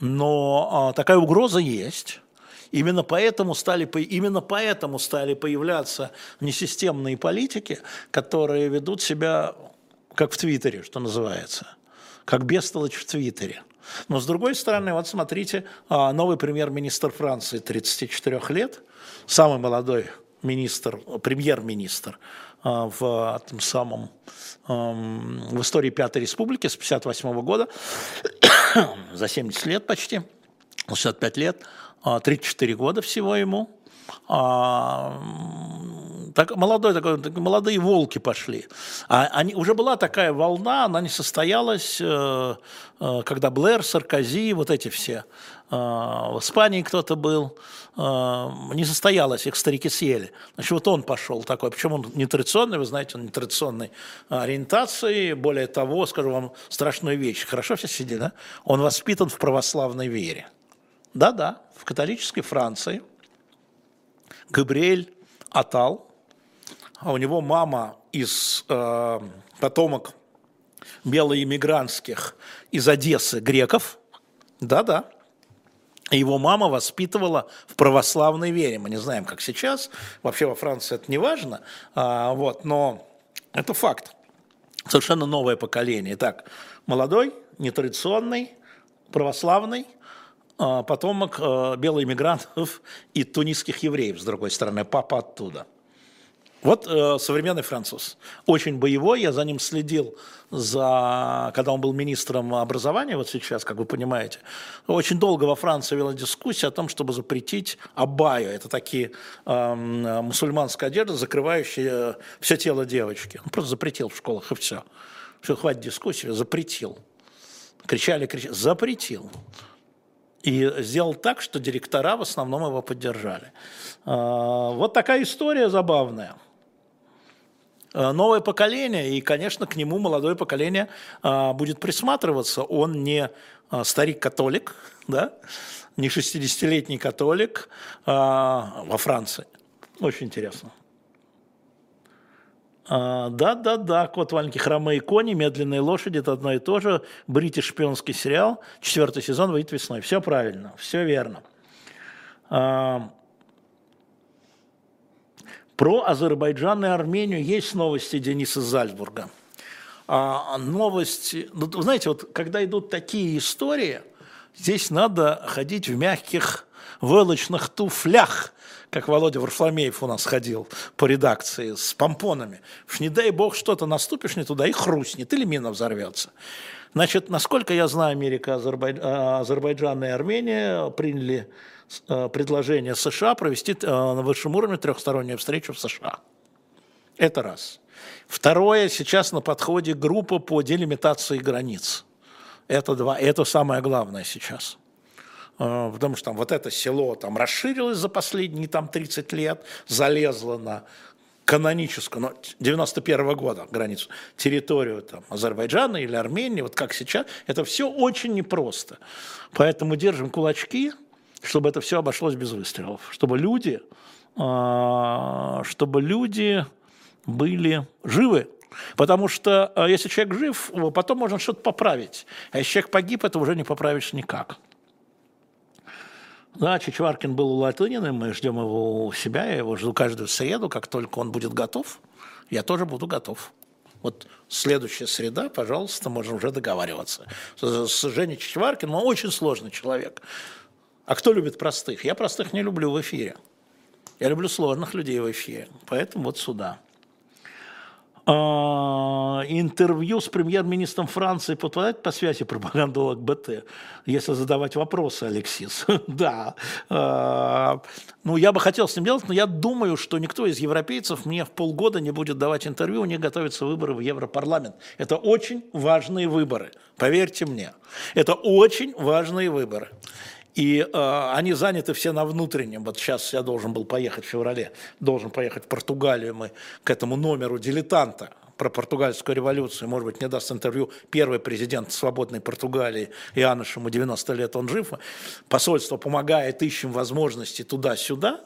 Но а, такая угроза есть. Именно поэтому, стали, именно поэтому стали появляться несистемные политики, которые ведут себя как в Твиттере, что называется, как бестолочь в Твиттере. Но с другой стороны, вот смотрите, а, новый премьер-министр Франции 34 лет, самый молодой министр, премьер-министр а, в этом самом в истории Пятой Республики с 58 года, за 70 лет почти, 65 лет, 34 а, года всего ему, а, так, молодой такой, молодые волки пошли. А они, уже была такая волна, она не состоялась, э, э, когда Блэр, Саркози, вот эти все. Э, в Испании кто-то был, не состоялась, их старики съели. Значит, вот он пошел такой, причем он нетрадиционный, вы знаете, он нетрадиционной ориентации, более того, скажу вам страшную вещь, хорошо все сидели, да? Он воспитан в православной вере. Да-да, в католической Франции Габриэль Атал, а у него мама из э, потомок белоиммигрантских из Одессы греков, да-да, его мама воспитывала в православной вере. Мы не знаем, как сейчас. Вообще во Франции это не важно. А, вот, но это факт. Совершенно новое поколение. Итак, молодой, нетрадиционный, православный, а, потомок а, белоиммигрантов и тунисских евреев, с другой стороны, папа оттуда – вот э, современный француз. Очень боевой, я за ним следил, за, когда он был министром образования, вот сейчас, как вы понимаете. Очень долго во Франции вела дискуссия о том, чтобы запретить абаю. Это такие э, мусульманская одежда, закрывающая все тело девочки. Он просто запретил в школах, и все. Все, хватит дискуссии, запретил. Кричали, кричали, запретил. И сделал так, что директора в основном его поддержали. Э, вот такая история забавная. Э, новое поколение, и, конечно, к нему молодое поколение а, будет присматриваться. Он не а, старик-католик, да, не 60-летний католик а, во Франции. Очень интересно. Да-да-да, «Кот маленький хромые кони», «Медленные лошади» – это одно и то же. Бритиш шпионский сериал, четвертый сезон выйдет весной. Все правильно, все верно. Про Азербайджан и Армению есть новости Дениса Зальцбурга. А новости, ну, знаете, вот когда идут такие истории, здесь надо ходить в мягких войлочных туфлях, как Володя Варфломеев у нас ходил по редакции с помпонами. Уж не дай бог что-то наступишь не туда и хрустнет, или мина взорвется. Значит, насколько я знаю, Америка, Азербайджан и Армения приняли Э, предложение США провести э, на высшем уровне трехстороннюю встречу в США. Это раз. Второе, сейчас на подходе группа по делимитации границ. Это два. Это самое главное сейчас. Э, потому что там вот это село там расширилось за последние там 30 лет, залезло на каноническую, но 91 -го года границу, территорию там, Азербайджана или Армении, вот как сейчас, это все очень непросто. Поэтому держим кулачки, чтобы это все обошлось без выстрелов, чтобы люди, а, чтобы люди были живы. Потому что а, если человек жив, потом можно что-то поправить. А если человек погиб, это уже не поправишь никак. Да, Чичваркин был у Латынина, мы ждем его у себя, я его жду каждую среду, как только он будет готов, я тоже буду готов. Вот следующая среда, пожалуйста, можем уже договариваться. С Женей Чичваркиным он очень сложный человек. А кто любит простых? Я простых не люблю в эфире. Я люблю сложных людей в эфире. Поэтому вот сюда. А, интервью с премьер-министром Франции попадает по связи пропагандолог БТ, если задавать вопросы, Алексис? да. А, ну, я бы хотел с ним делать, но я думаю, что никто из европейцев мне в полгода не будет давать интервью, у них готовятся выборы в Европарламент. Это очень важные выборы, поверьте мне. Это очень важные выборы. И э, они заняты все на внутреннем. Вот сейчас я должен был поехать в феврале, должен поехать в Португалию, мы к этому номеру дилетанта про португальскую революцию, может быть, мне даст интервью первый президент свободной Португалии, Иоанниш, ему 90 лет, он жив, посольство помогает, ищем возможности туда-сюда,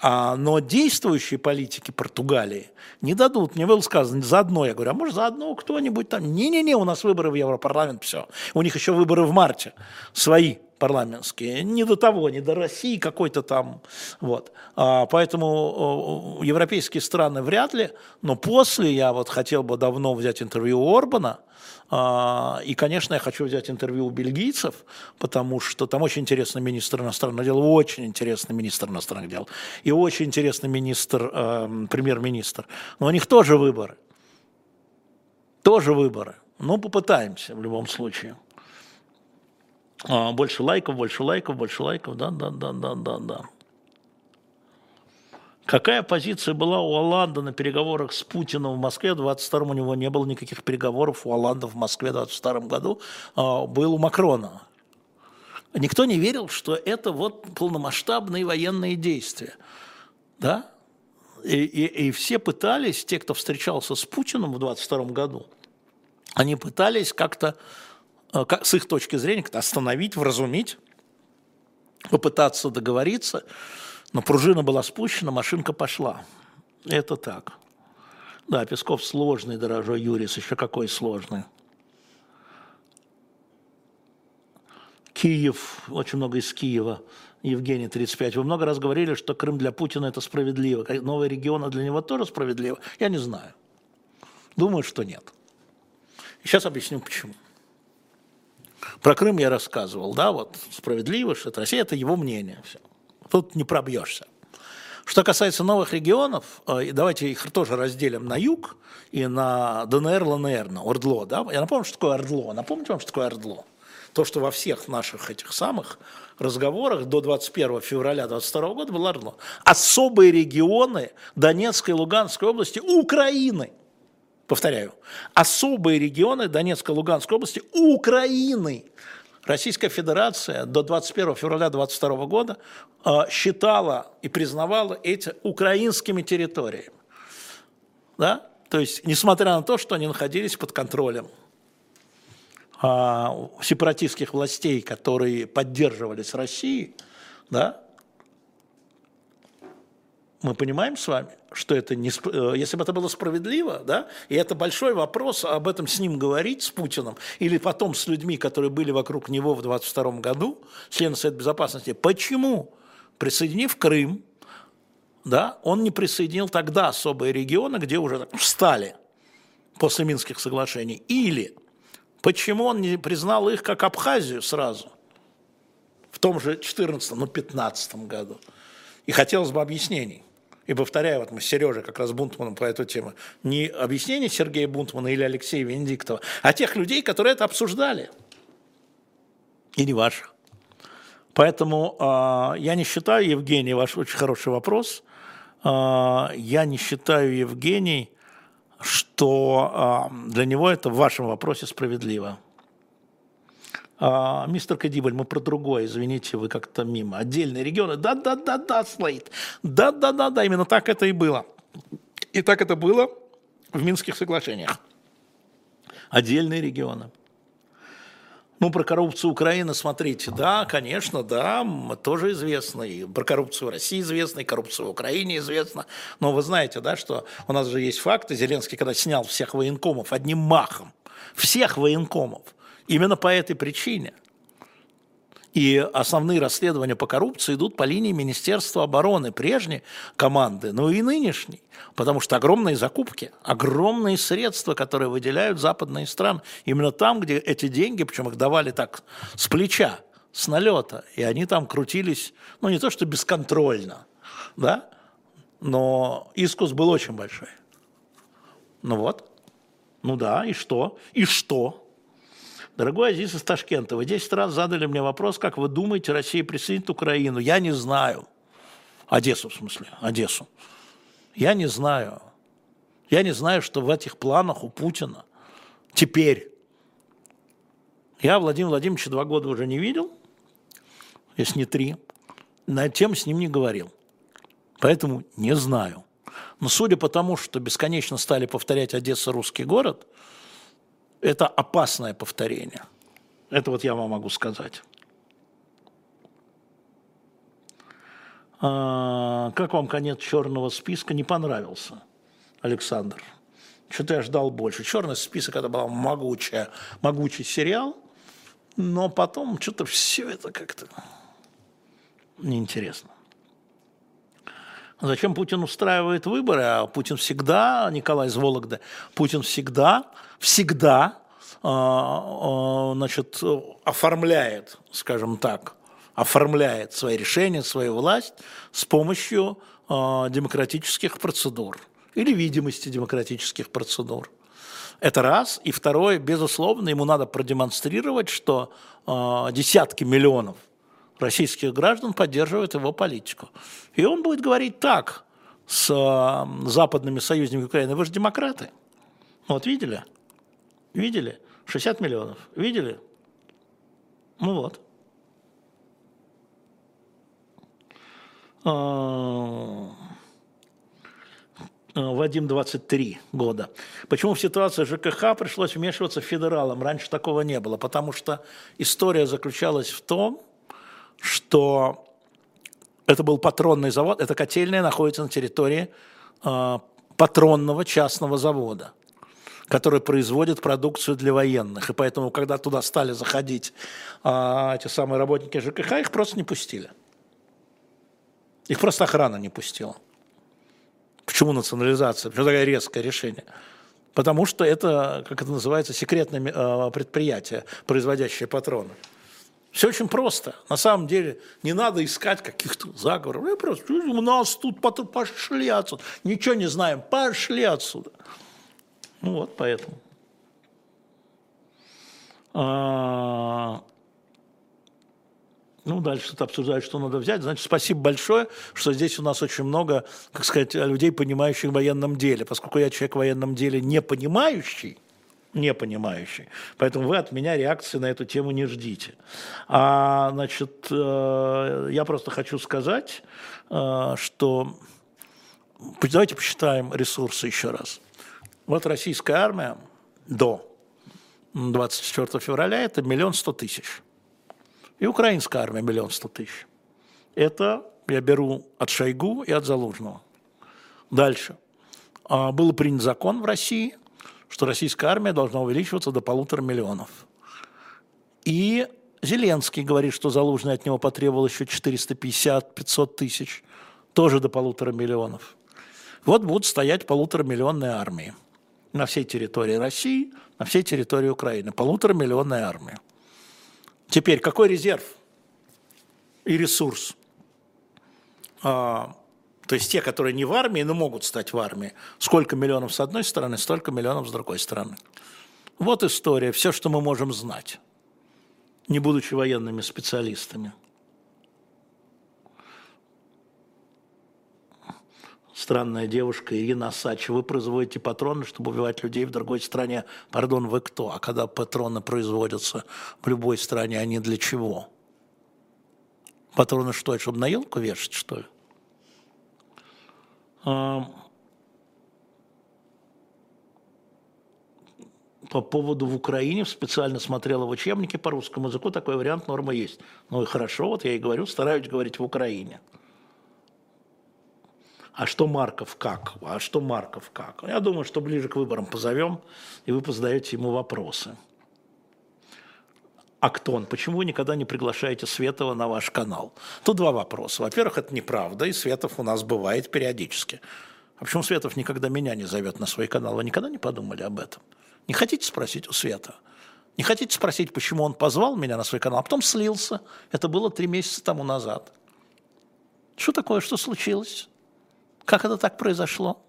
а, но действующие политики Португалии не дадут. Мне было сказано, заодно, я говорю, а может заодно кто-нибудь там? Не-не-не, у нас выборы в Европарламент, все. У них еще выборы в марте, свои парламентские. Не до того, не до России какой-то там. Вот. А, поэтому европейские страны вряд ли, но после я вот хотел бы давно взять интервью у Орбана, и, конечно, я хочу взять интервью у бельгийцев, потому что там очень интересный министр иностранных дел, очень интересный министр иностранных дел, и очень интересный министр, э, премьер-министр. Но у них тоже выборы. Тоже выборы. Ну, попытаемся в любом случае. А, больше лайков, больше лайков, больше лайков, да, да, да, да, да, да. Какая позиция была у Оланда на переговорах с Путиным в Москве? В 22 у него не было никаких переговоров у Оланда в Москве в 22 году. А, был у Макрона. Никто не верил, что это вот полномасштабные военные действия. Да? И, и, и все пытались, те, кто встречался с Путиным в 22 году, они пытались как-то Э, как, с их точки зрения, как-то остановить, вразумить, попытаться договориться, но пружина была спущена, машинка пошла. Это так. Да, Песков сложный, дорогой Юрис, еще какой сложный. Киев, очень много из Киева. Евгений, 35. Вы много раз говорили, что Крым для Путина это справедливо. Новые регионы для него тоже справедливо? Я не знаю. Думаю, что нет. Сейчас объясню почему. Про Крым я рассказывал, да, вот справедливо, что это Россия, это его мнение. Все. Тут не пробьешься. Что касается новых регионов, э, давайте их тоже разделим на юг и на ДНР, ЛНР, на Ордло. Да? Я напомню, что такое Ордло. Напомните вам, что такое Ордло? То, что во всех наших этих самых разговорах до 21 февраля 2022 года было Ордло. Особые регионы Донецкой и Луганской области Украины – повторяю, особые регионы Донецкой и Луганской области Украины. Российская Федерация до 21 февраля 2022 года э, считала и признавала эти украинскими территориями. Да? То есть, несмотря на то, что они находились под контролем э, сепаратистских властей, которые поддерживались Россией, да, мы понимаем с вами, что это не, э, если бы это было справедливо, да, и это большой вопрос об этом с ним говорить, с Путиным, или потом с людьми, которые были вокруг него в 22 году, члены Совета Безопасности, почему, присоединив Крым, да, он не присоединил тогда особые регионы, где уже встали после Минских соглашений, или почему он не признал их как Абхазию сразу, в том же 14 ну, 15 году. И хотелось бы объяснений. И повторяю, вот мы с Сережей как раз Бунтманом по эту тему, не объяснение Сергея Бунтмана или Алексея Венедиктова, а тех людей, которые это обсуждали. И не ваше. Поэтому э, я не считаю, Евгений, ваш очень хороший вопрос, э, я не считаю, Евгений, что э, для него это в вашем вопросе справедливо. А, мистер Кадибль, мы про другое, извините, вы как-то мимо. Отдельные регионы, да-да-да-да, Слейд, да-да-да-да, именно так это и было. И так это было в Минских соглашениях. Отдельные регионы. Ну, про коррупцию Украины смотрите. Да, конечно, да, тоже известно. И про коррупцию в России известно, и коррупцию в Украине известно. Но вы знаете, да, что у нас же есть факты. Зеленский, когда снял всех военкомов одним махом, всех военкомов, именно по этой причине – и основные расследования по коррупции идут по линии Министерства обороны, прежней команды, но и нынешней. Потому что огромные закупки, огромные средства, которые выделяют западные страны. Именно там, где эти деньги, причем их давали так с плеча, с налета, и они там крутились, ну не то что бесконтрольно, да, но искус был очень большой. Ну вот, ну да, и что? И что? Дорогой Азиз из Ташкента, вы 10 раз задали мне вопрос, как вы думаете, Россия присоединит Украину. Я не знаю. Одессу, в смысле, Одессу. Я не знаю. Я не знаю, что в этих планах у Путина теперь. Я Владимира Владимировича два года уже не видел, если не три. На тему с ним не говорил. Поэтому не знаю. Но судя по тому, что бесконечно стали повторять Одесса русский город – это опасное повторение. Это вот я вам могу сказать. А, как вам конец черного списка не понравился, Александр? Что-то я ждал больше. Черный список это был могучая, могучий сериал, но потом что-то все это как-то неинтересно. Зачем Путин устраивает выборы? А Путин всегда, Николай из Вологды, Путин всегда, всегда а, а, значит, оформляет, скажем так, оформляет свои решения, свою власть с помощью а, демократических процедур или видимости демократических процедур. Это раз. И второе, безусловно, ему надо продемонстрировать, что десятки миллионов российских граждан поддерживают его политику. И он будет говорить так с западными союзниками Украины. Вы же демократы. Вот видели? Видели? 60 миллионов. Видели? Ну вот. А, а, Вадим 23 года. Почему в ситуации ЖКХ пришлось вмешиваться федералам? Раньше такого не было, потому что история заключалась в том, что это был патронный завод, эта котельная находится на территории э, патронного частного завода, который производит продукцию для военных. И поэтому, когда туда стали заходить э, эти самые работники ЖКХ, их просто не пустили. Их просто охрана не пустила. Почему национализация? Почему такое резкое решение? Потому что это, как это называется, секретное э, предприятие, производящее патроны. Все очень просто. На самом деле не надо искать каких-то заговоров. Я просто, у нас тут пошли отсюда. Ничего не знаем, пошли отсюда. Ну вот, поэтому. А, ну, дальше что-то обсуждают, что надо взять. Значит, спасибо большое, что здесь у нас очень много, как сказать, людей, понимающих в военном деле. Поскольку я человек в военном деле не понимающий, не понимающий. Поэтому вы от меня реакции на эту тему не ждите. А, значит, э, я просто хочу сказать, э, что давайте посчитаем ресурсы еще раз. Вот российская армия до 24 февраля это миллион сто тысяч. И украинская армия миллион сто тысяч. Это я беру от Шойгу и от Залужного. Дальше. А, был принят закон в России – что российская армия должна увеличиваться до полутора миллионов. И Зеленский говорит, что Залужный от него потребовал еще 450-500 тысяч, тоже до полутора миллионов. Вот будут стоять полуторамиллионные армии на всей территории России, на всей территории Украины. Полуторамиллионная армия. Теперь, какой резерв и ресурс? А, то есть те, которые не в армии, но могут стать в армии. Сколько миллионов с одной стороны, столько миллионов с другой стороны. Вот история, все, что мы можем знать, не будучи военными специалистами. Странная девушка Ирина Асачева. Вы производите патроны, чтобы убивать людей в другой стране. Пардон, вы кто? А когда патроны производятся в любой стране, они для чего? Патроны что, чтобы на елку вешать, что ли? по поводу в Украине, специально смотрела в учебнике по русскому языку, такой вариант норма есть. Ну и хорошо, вот я и говорю, стараюсь говорить в Украине. А что Марков как? А что Марков как? Я думаю, что ближе к выборам позовем, и вы позадаете ему вопросы. Актон, почему вы никогда не приглашаете Светова на ваш канал? Тут два вопроса. Во-первых, это неправда, и Светов у нас бывает периодически. А почему Светов никогда меня не зовет на свой канал? Вы никогда не подумали об этом? Не хотите спросить у Света? Не хотите спросить, почему он позвал меня на свой канал, а потом слился? Это было три месяца тому назад. Что такое, что случилось? Как это так произошло?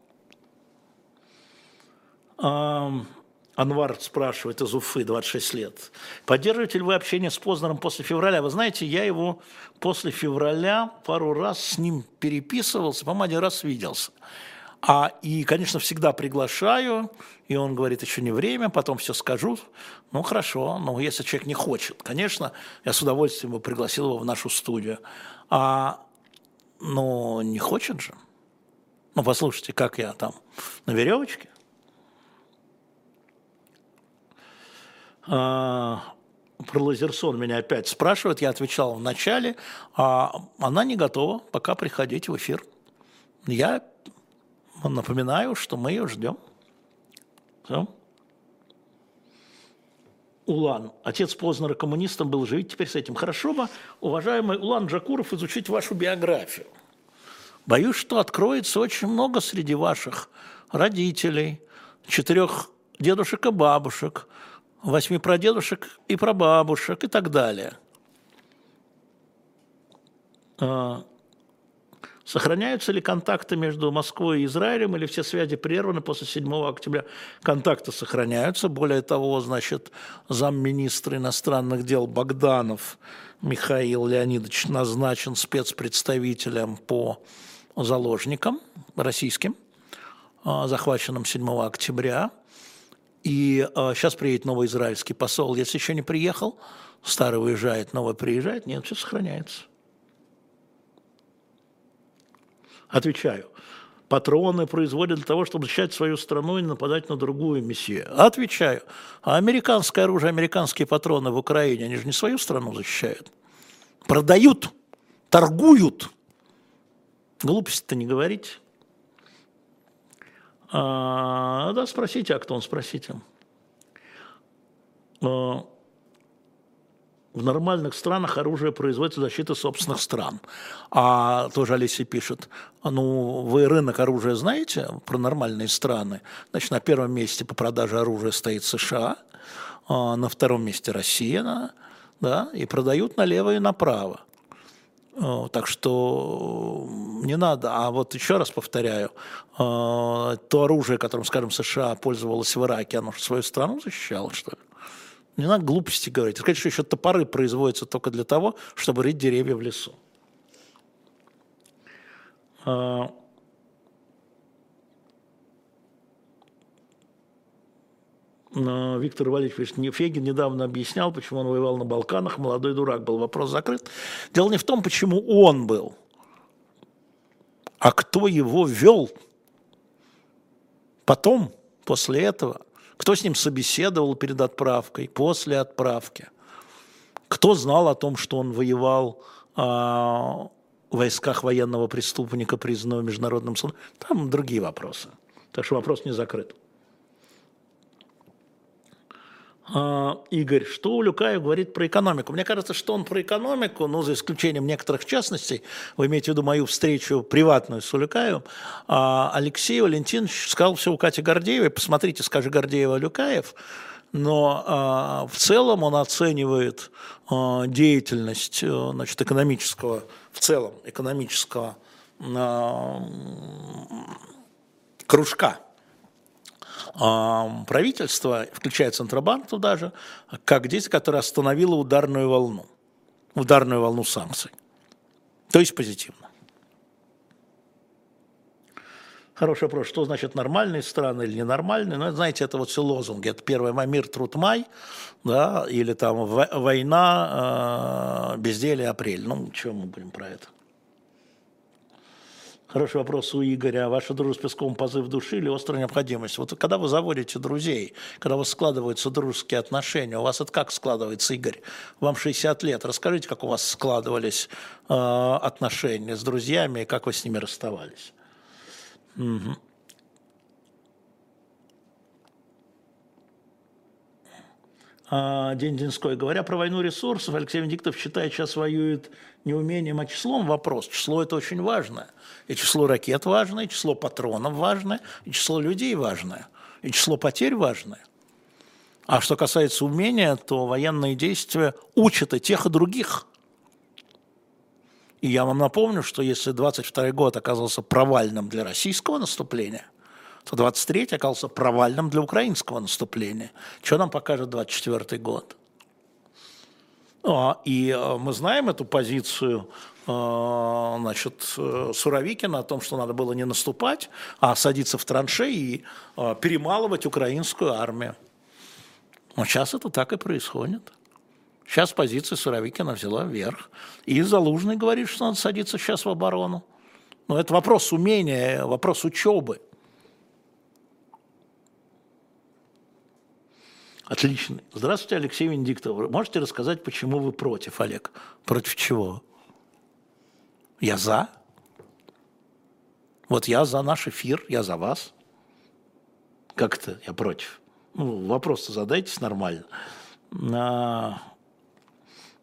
Анвар спрашивает из Уфы, 26 лет. Поддерживаете ли вы общение с Познером после февраля? Вы знаете, я его после февраля пару раз с ним переписывался, по-моему, один раз виделся. А, и, конечно, всегда приглашаю, и он говорит, еще не время, потом все скажу. Ну, хорошо, но если человек не хочет, конечно, я с удовольствием бы пригласил его в нашу студию. А, но не хочет же. Ну, послушайте, как я там на веревочке. Про Лазерсон меня опять спрашивают, я отвечал в начале, а она не готова пока приходить в эфир. Я напоминаю, что мы ее ждем. Все. Улан. Отец Познера коммунистом был, живите теперь с этим. Хорошо бы, уважаемый Улан Джакуров, изучить вашу биографию. Боюсь, что откроется очень много среди ваших родителей, четырех дедушек и бабушек, восьми прадедушек и прабабушек и так далее. А, сохраняются ли контакты между Москвой и Израилем или все связи прерваны после 7 октября? Контакты сохраняются. Более того, значит, замминистра иностранных дел Богданов Михаил Леонидович назначен спецпредставителем по заложникам российским, а, захваченным 7 октября. И сейчас а, приедет новый израильский посол. Если еще не приехал, старый уезжает, новый приезжает, нет, все сохраняется. Отвечаю. Патроны производят для того, чтобы защищать свою страну и нападать на другую месье. Отвечаю. А американское оружие, американские патроны в Украине, они же не свою страну защищают. Продают, торгуют – Глупости-то не говорите. А, да, спросите, а кто он, спросите. А, в нормальных странах оружие производится защита собственных стран. А тоже Алисия пишет, ну, вы рынок оружия знаете про нормальные страны? Значит, на первом месте по продаже оружия стоит США, а на втором месте Россия, да, и продают налево и направо. Так что не надо. А вот еще раз повторяю, то оружие, которым, скажем, США пользовалось в Ираке, оно же свою страну защищало, что ли? Не надо глупости говорить. Сказать, что еще топоры производятся только для того, чтобы рыть деревья в лесу. Виктор Валерьевич Фегин недавно объяснял, почему он воевал на Балканах, молодой дурак был, вопрос закрыт. Дело не в том, почему он был, а кто его вел потом, после этого, кто с ним собеседовал перед отправкой, после отправки, кто знал о том, что он воевал а, в войсках военного преступника, признанного международным судом, там другие вопросы. Так что вопрос не закрыт. А, Игорь, что Улюкаев говорит про экономику? Мне кажется, что он про экономику, ну, за исключением некоторых частностей, вы имеете в виду мою встречу приватную с Улюкаевым, а Алексей Валентинович сказал все у Кати Гордеевой, посмотрите, скажи Гордеева Улюкаев, но а, в целом он оценивает а, деятельность а, значит, экономического, в целом экономического а, кружка правительство, включая Центробанк туда же, как действие, которое остановило ударную волну, ударную волну санкций. То есть позитивно. Хороший вопрос, что значит нормальные страны или ненормальные? Ну, знаете, это вот все лозунги. Это первый мир, труд, май, да, или там война, э, безделие, апрель. Ну, чего мы будем про это? Хороший вопрос у Игоря. Ваша дружба с Песковым позыв души или острая необходимость? Вот когда вы заводите друзей, когда у вас складываются дружеские отношения, у вас это как складывается, Игорь? Вам 60 лет. Расскажите, как у вас складывались э, отношения с друзьями и как вы с ними расставались? Угу. День Денской. Говоря про войну ресурсов, Алексей Венедиктов считает, сейчас воюет не умением, а числом вопрос. Число – это очень важно. И число ракет важное, и число патронов важное, и число людей важное, и число потерь важное. А что касается умения, то военные действия учат и тех, и других. И я вам напомню, что если 22 год оказался провальным для российского наступления – то 23-й оказался провальным для украинского наступления. Что нам покажет 24-й год? А, и э, мы знаем эту позицию э, значит, э, Суровикина о том, что надо было не наступать, а садиться в траншеи и перемалывать украинскую армию. Но сейчас это так и происходит. Сейчас позиция Суровикина взяла вверх. И Залужный говорит, что надо садиться сейчас в оборону. Но это вопрос умения, вопрос учебы. Отлично. Здравствуйте, Алексей Венедиктов. Можете рассказать, почему вы против, Олег? Против чего? Я за. Вот я за наш эфир, я за вас. Как это я против? Ну, вопрос-то задайтесь нормально. А,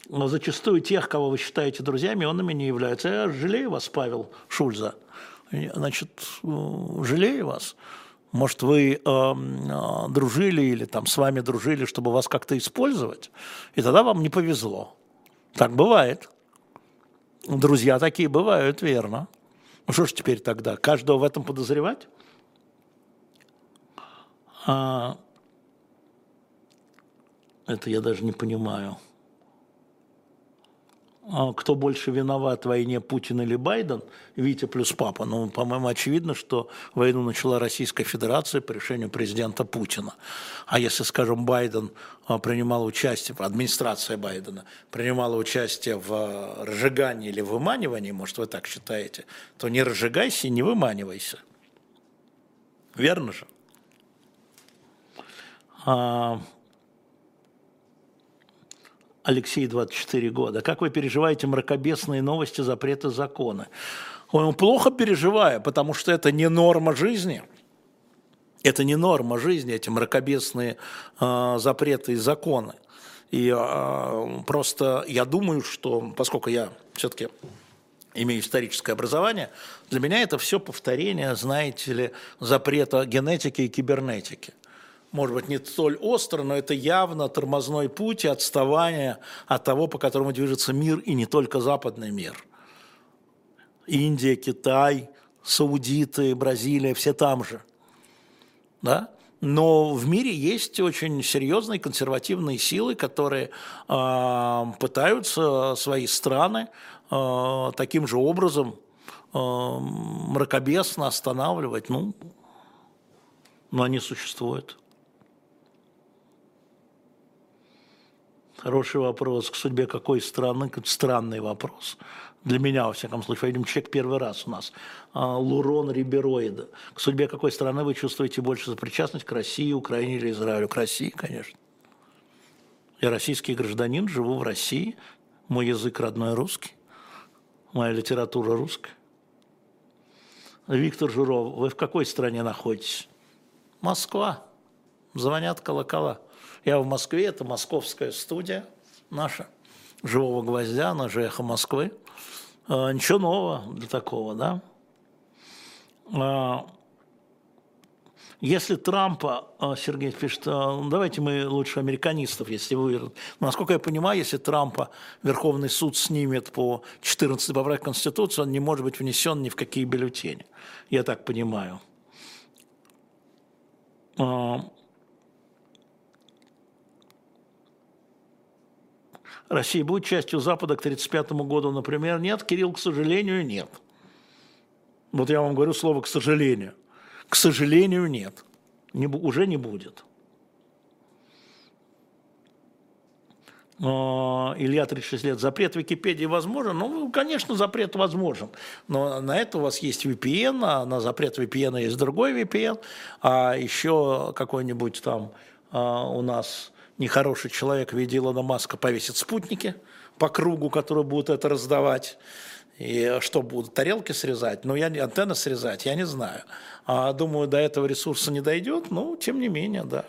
но зачастую тех, кого вы считаете друзьями, он ими не является. Я жалею вас, Павел Шульза. Значит, жалею вас. Может, вы э, э, дружили или там с вами дружили, чтобы вас как-то использовать, и тогда вам не повезло. Так бывает. Друзья такие бывают, верно. Ну что ж теперь тогда, каждого в этом подозревать? А, это я даже не понимаю. А кто больше виноват в войне, Путин или Байден, Витя плюс папа. Ну, по-моему, очевидно, что войну начала Российская Федерация по решению президента Путина. А если, скажем, Байден а, принимал участие, администрация Байдена принимала участие в а, разжигании или выманивании, может, вы так считаете, то не разжигайся и не выманивайся. Верно же? Алексей, 24 года. Как вы переживаете мракобесные новости, запреты закона? Он плохо переживаю, потому что это не норма жизни. Это не норма жизни, эти мракобесные э, запреты и законы. И э, просто я думаю, что, поскольку я все-таки имею историческое образование, для меня это все повторение, знаете ли, запрета генетики и кибернетики может быть, не столь остро, но это явно тормозной путь и отставание от того, по которому движется мир, и не только западный мир. Индия, Китай, Саудиты, Бразилия, все там же. Да? Но в мире есть очень серьезные консервативные силы, которые э, пытаются свои страны э, таким же образом э, мракобесно останавливать. Ну, но они существуют. Хороший вопрос. К судьбе какой страны? Странный вопрос. Для меня, во всяком случае, видим, человек первый раз у нас. А, Лурон Рибероида. К судьбе какой страны вы чувствуете больше сопричастность? К России, Украине или Израилю? К России, конечно. Я российский гражданин, живу в России. Мой язык родной русский. Моя литература русская. Виктор Журов, вы в какой стране находитесь? Москва. Звонят колокола. Я в Москве, это московская студия наша, «Живого гвоздя», она же «Эхо Москвы». А, ничего нового для такого, да? А, если Трампа, а, Сергей пишет, давайте мы лучше американистов, если вы... Насколько я понимаю, если Трампа Верховный суд снимет по 14 поправке Конституции, он не может быть внесен ни в какие бюллетени. Я так понимаю. Россия будет частью Запада к 1935 году, например? Нет, Кирилл, к сожалению, нет. Вот я вам говорю слово «к сожалению». К сожалению, нет. Не, уже не будет. Илья 36 лет, запрет Википедии возможен? Ну, конечно, запрет возможен, но на это у вас есть VPN, а на запрет VPN есть другой VPN, а еще какой-нибудь там а, у нас нехороший человек в виде Илона Маска повесит спутники по кругу, которые будут это раздавать. И что будут, тарелки срезать? Ну, я антенны срезать, я не знаю. А, думаю, до этого ресурса не дойдет, но тем не менее, да.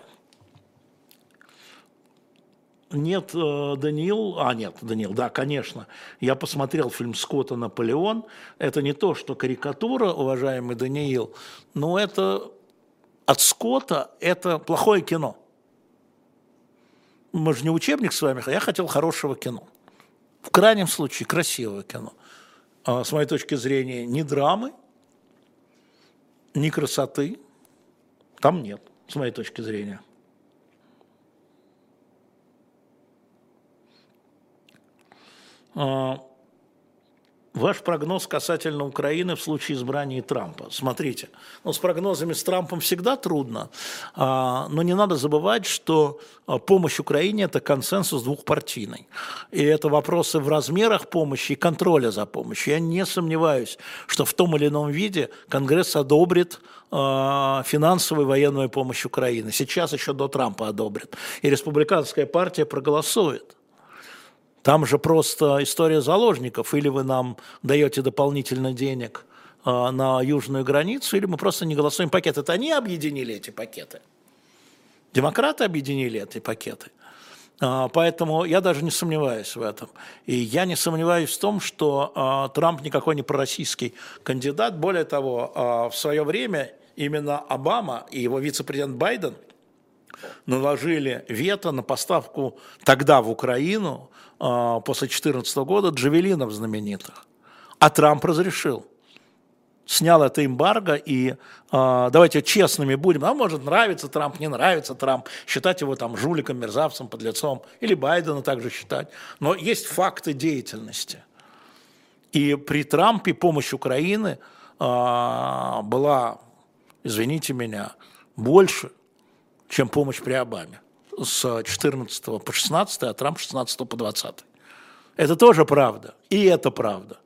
Нет, э, Даниил, а нет, Даниил, да, конечно. Я посмотрел фильм Скотта «Наполеон». Это не то, что карикатура, уважаемый Даниил, но это от Скотта это плохое кино. Мы же не учебник с вами, а я хотел хорошего кино. В крайнем случае красивого кино. А, с моей точки зрения, ни драмы, ни красоты там нет, с моей точки зрения. А, ваш прогноз касательно Украины в случае избрания Трампа. Смотрите, ну, с прогнозами с Трампом всегда трудно, а, но не надо забывать, что а, помощь Украине – это консенсус двухпартийный. И это вопросы в размерах помощи и контроля за помощью. Я не сомневаюсь, что в том или ином виде Конгресс одобрит финансовую и военную помощь Украины. Сейчас еще до Трампа одобрит. И республиканская партия проголосует. Там же просто история заложников. Или вы нам даете дополнительно денег а, на южную границу, или мы просто не голосуем пакет. Это они объединили эти пакеты. Демократы объединили эти пакеты. А, поэтому я даже не сомневаюсь в этом. И я не сомневаюсь в том, что а, Трамп никакой не пророссийский кандидат. Более того, в свое время именно Обама и его вице-президент Байден наложили вето на поставку тогда в Украину после 2014 года джавелинов знаменитых. А Трамп разрешил. Снял это эмбарго, и э, давайте честными будем. А может, нравится Трамп, не нравится Трамп, считать его там жуликом, мерзавцем, подлецом, или Байдена также считать. Но есть факты деятельности. И при Трампе помощь Украины э, была, извините меня, больше, чем помощь при Обаме с 14 по 16, а Трамп 16 по 20. Это тоже правда. И это правда.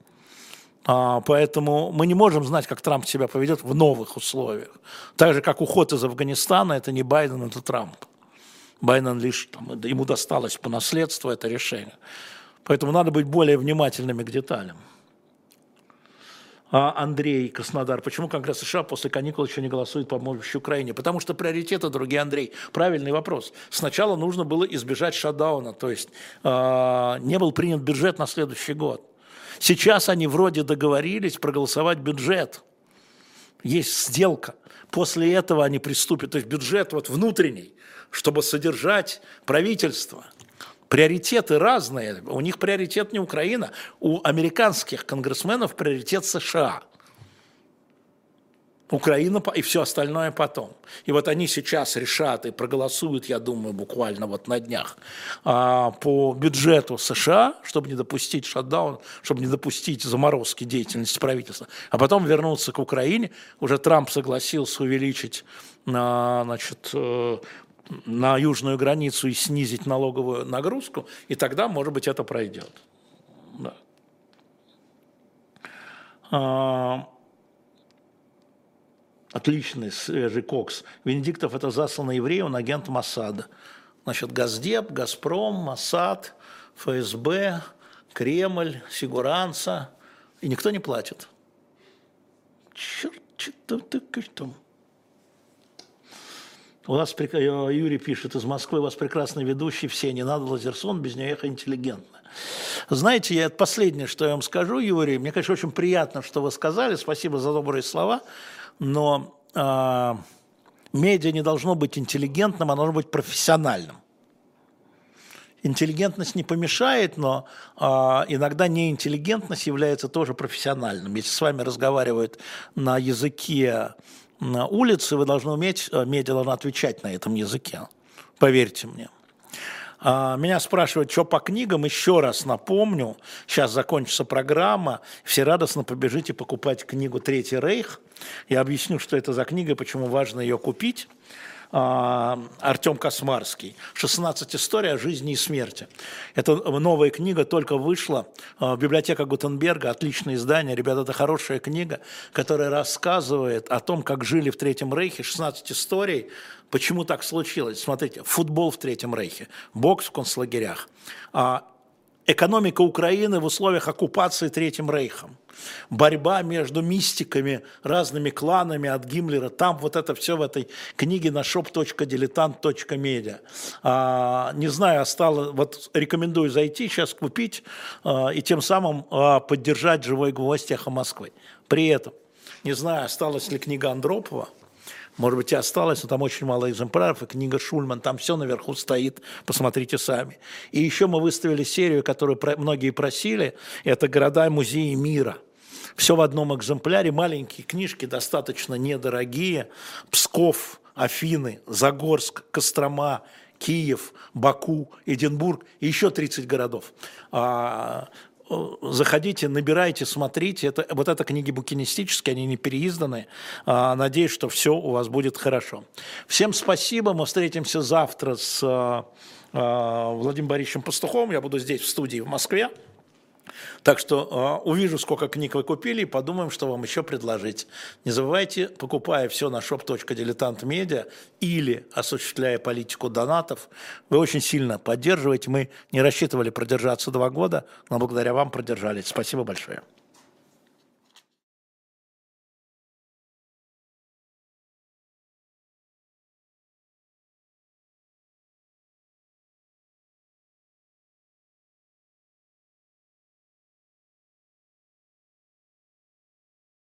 А, поэтому мы не можем знать, как Трамп себя поведет в новых условиях. Так же, как уход из Афганистана, это не Байден, это Трамп. Байден лишь, там, ему досталось по наследству это решение. Поэтому надо быть более внимательными к деталям. А Андрей Краснодар. Почему Конгресс США после каникул еще не голосует по помощи Украине? Потому что приоритеты другие, Андрей. Правильный вопрос. Сначала нужно было избежать шатдауна, то есть э, не был принят бюджет на следующий год. Сейчас они вроде договорились проголосовать бюджет. Есть сделка. После этого они приступят, то есть бюджет вот внутренний, чтобы содержать правительство – Приоритеты разные. У них приоритет не Украина, у американских конгрессменов приоритет США. Украина и все остальное потом. И вот они сейчас решат и проголосуют, я думаю, буквально вот на днях а, по бюджету США, чтобы не допустить шатдаун, чтобы не допустить заморозки деятельности правительства, а потом вернуться к Украине. Уже Трамп согласился увеличить а, значит, э, на южную границу и снизить налоговую нагрузку, и тогда, может быть, это пройдет. Да. А, отличный свежий кокс. Венедиктов – это засланный еврей, он агент Масада. Значит, Газдеп, Газпром, Масад, ФСБ, Кремль, Сигуранца. И никто не платит. Черт, что там? У нас, э, Юрий пишет, из Москвы у вас прекрасный ведущий, все, не надо Лазерсон, без нее ехать интеллигентно. Знаете, я, это последнее, что я вам скажу, Юрий, мне, конечно, очень приятно, что вы сказали, спасибо за добрые слова, но э, медиа не должно быть интеллигентным, оно должно быть профессиональным. Интеллигентность не помешает, но э, иногда неинтеллигентность является тоже профессиональным. Если с вами разговаривают на языке на улице, вы должны уметь, э, должна отвечать на этом языке. Поверьте мне. А, меня спрашивают, что по книгам, еще раз напомню, сейчас закончится программа, все радостно побежите покупать книгу «Третий рейх». Я объясню, что это за книга, почему важно ее купить. Артем Космарский. 16 историй о жизни и смерти. Это новая книга, только вышла. в Библиотека Гутенберга, отличное издание. Ребята, это хорошая книга, которая рассказывает о том, как жили в Третьем Рейхе. 16 историй, почему так случилось. Смотрите, футбол в Третьем Рейхе, бокс в концлагерях, экономика Украины в условиях оккупации Третьим Рейхом, борьба между мистиками, разными кланами от Гиммлера, там вот это все в этой книге на shop.diletant.media. А, не знаю, осталось, вот рекомендую зайти, сейчас купить а, и тем самым а, поддержать «Живой гвоздь эхо Москвы». При этом, не знаю, осталась ли книга Андропова – может быть, и осталось, но там очень мало экземпляров, и книга Шульман, там все наверху стоит, посмотрите сами. И еще мы выставили серию, которую многие просили, это «Города и музеи мира». Все в одном экземпляре, маленькие книжки, достаточно недорогие. Псков, Афины, Загорск, Кострома, Киев, Баку, Эдинбург и еще 30 городов. А, заходите, набирайте, смотрите. Это, вот это книги букинистические, они не переизданные. А, надеюсь, что все у вас будет хорошо. Всем спасибо. Мы встретимся завтра с а, а, Владимиром Борисовичем Пастуховым. Я буду здесь, в студии в Москве. Так что э, увижу, сколько книг вы купили, и подумаем, что вам еще предложить. Не забывайте, покупая все на shop.diletant.media или осуществляя политику донатов, вы очень сильно поддерживаете. Мы не рассчитывали продержаться два года, но благодаря вам продержались. Спасибо большое.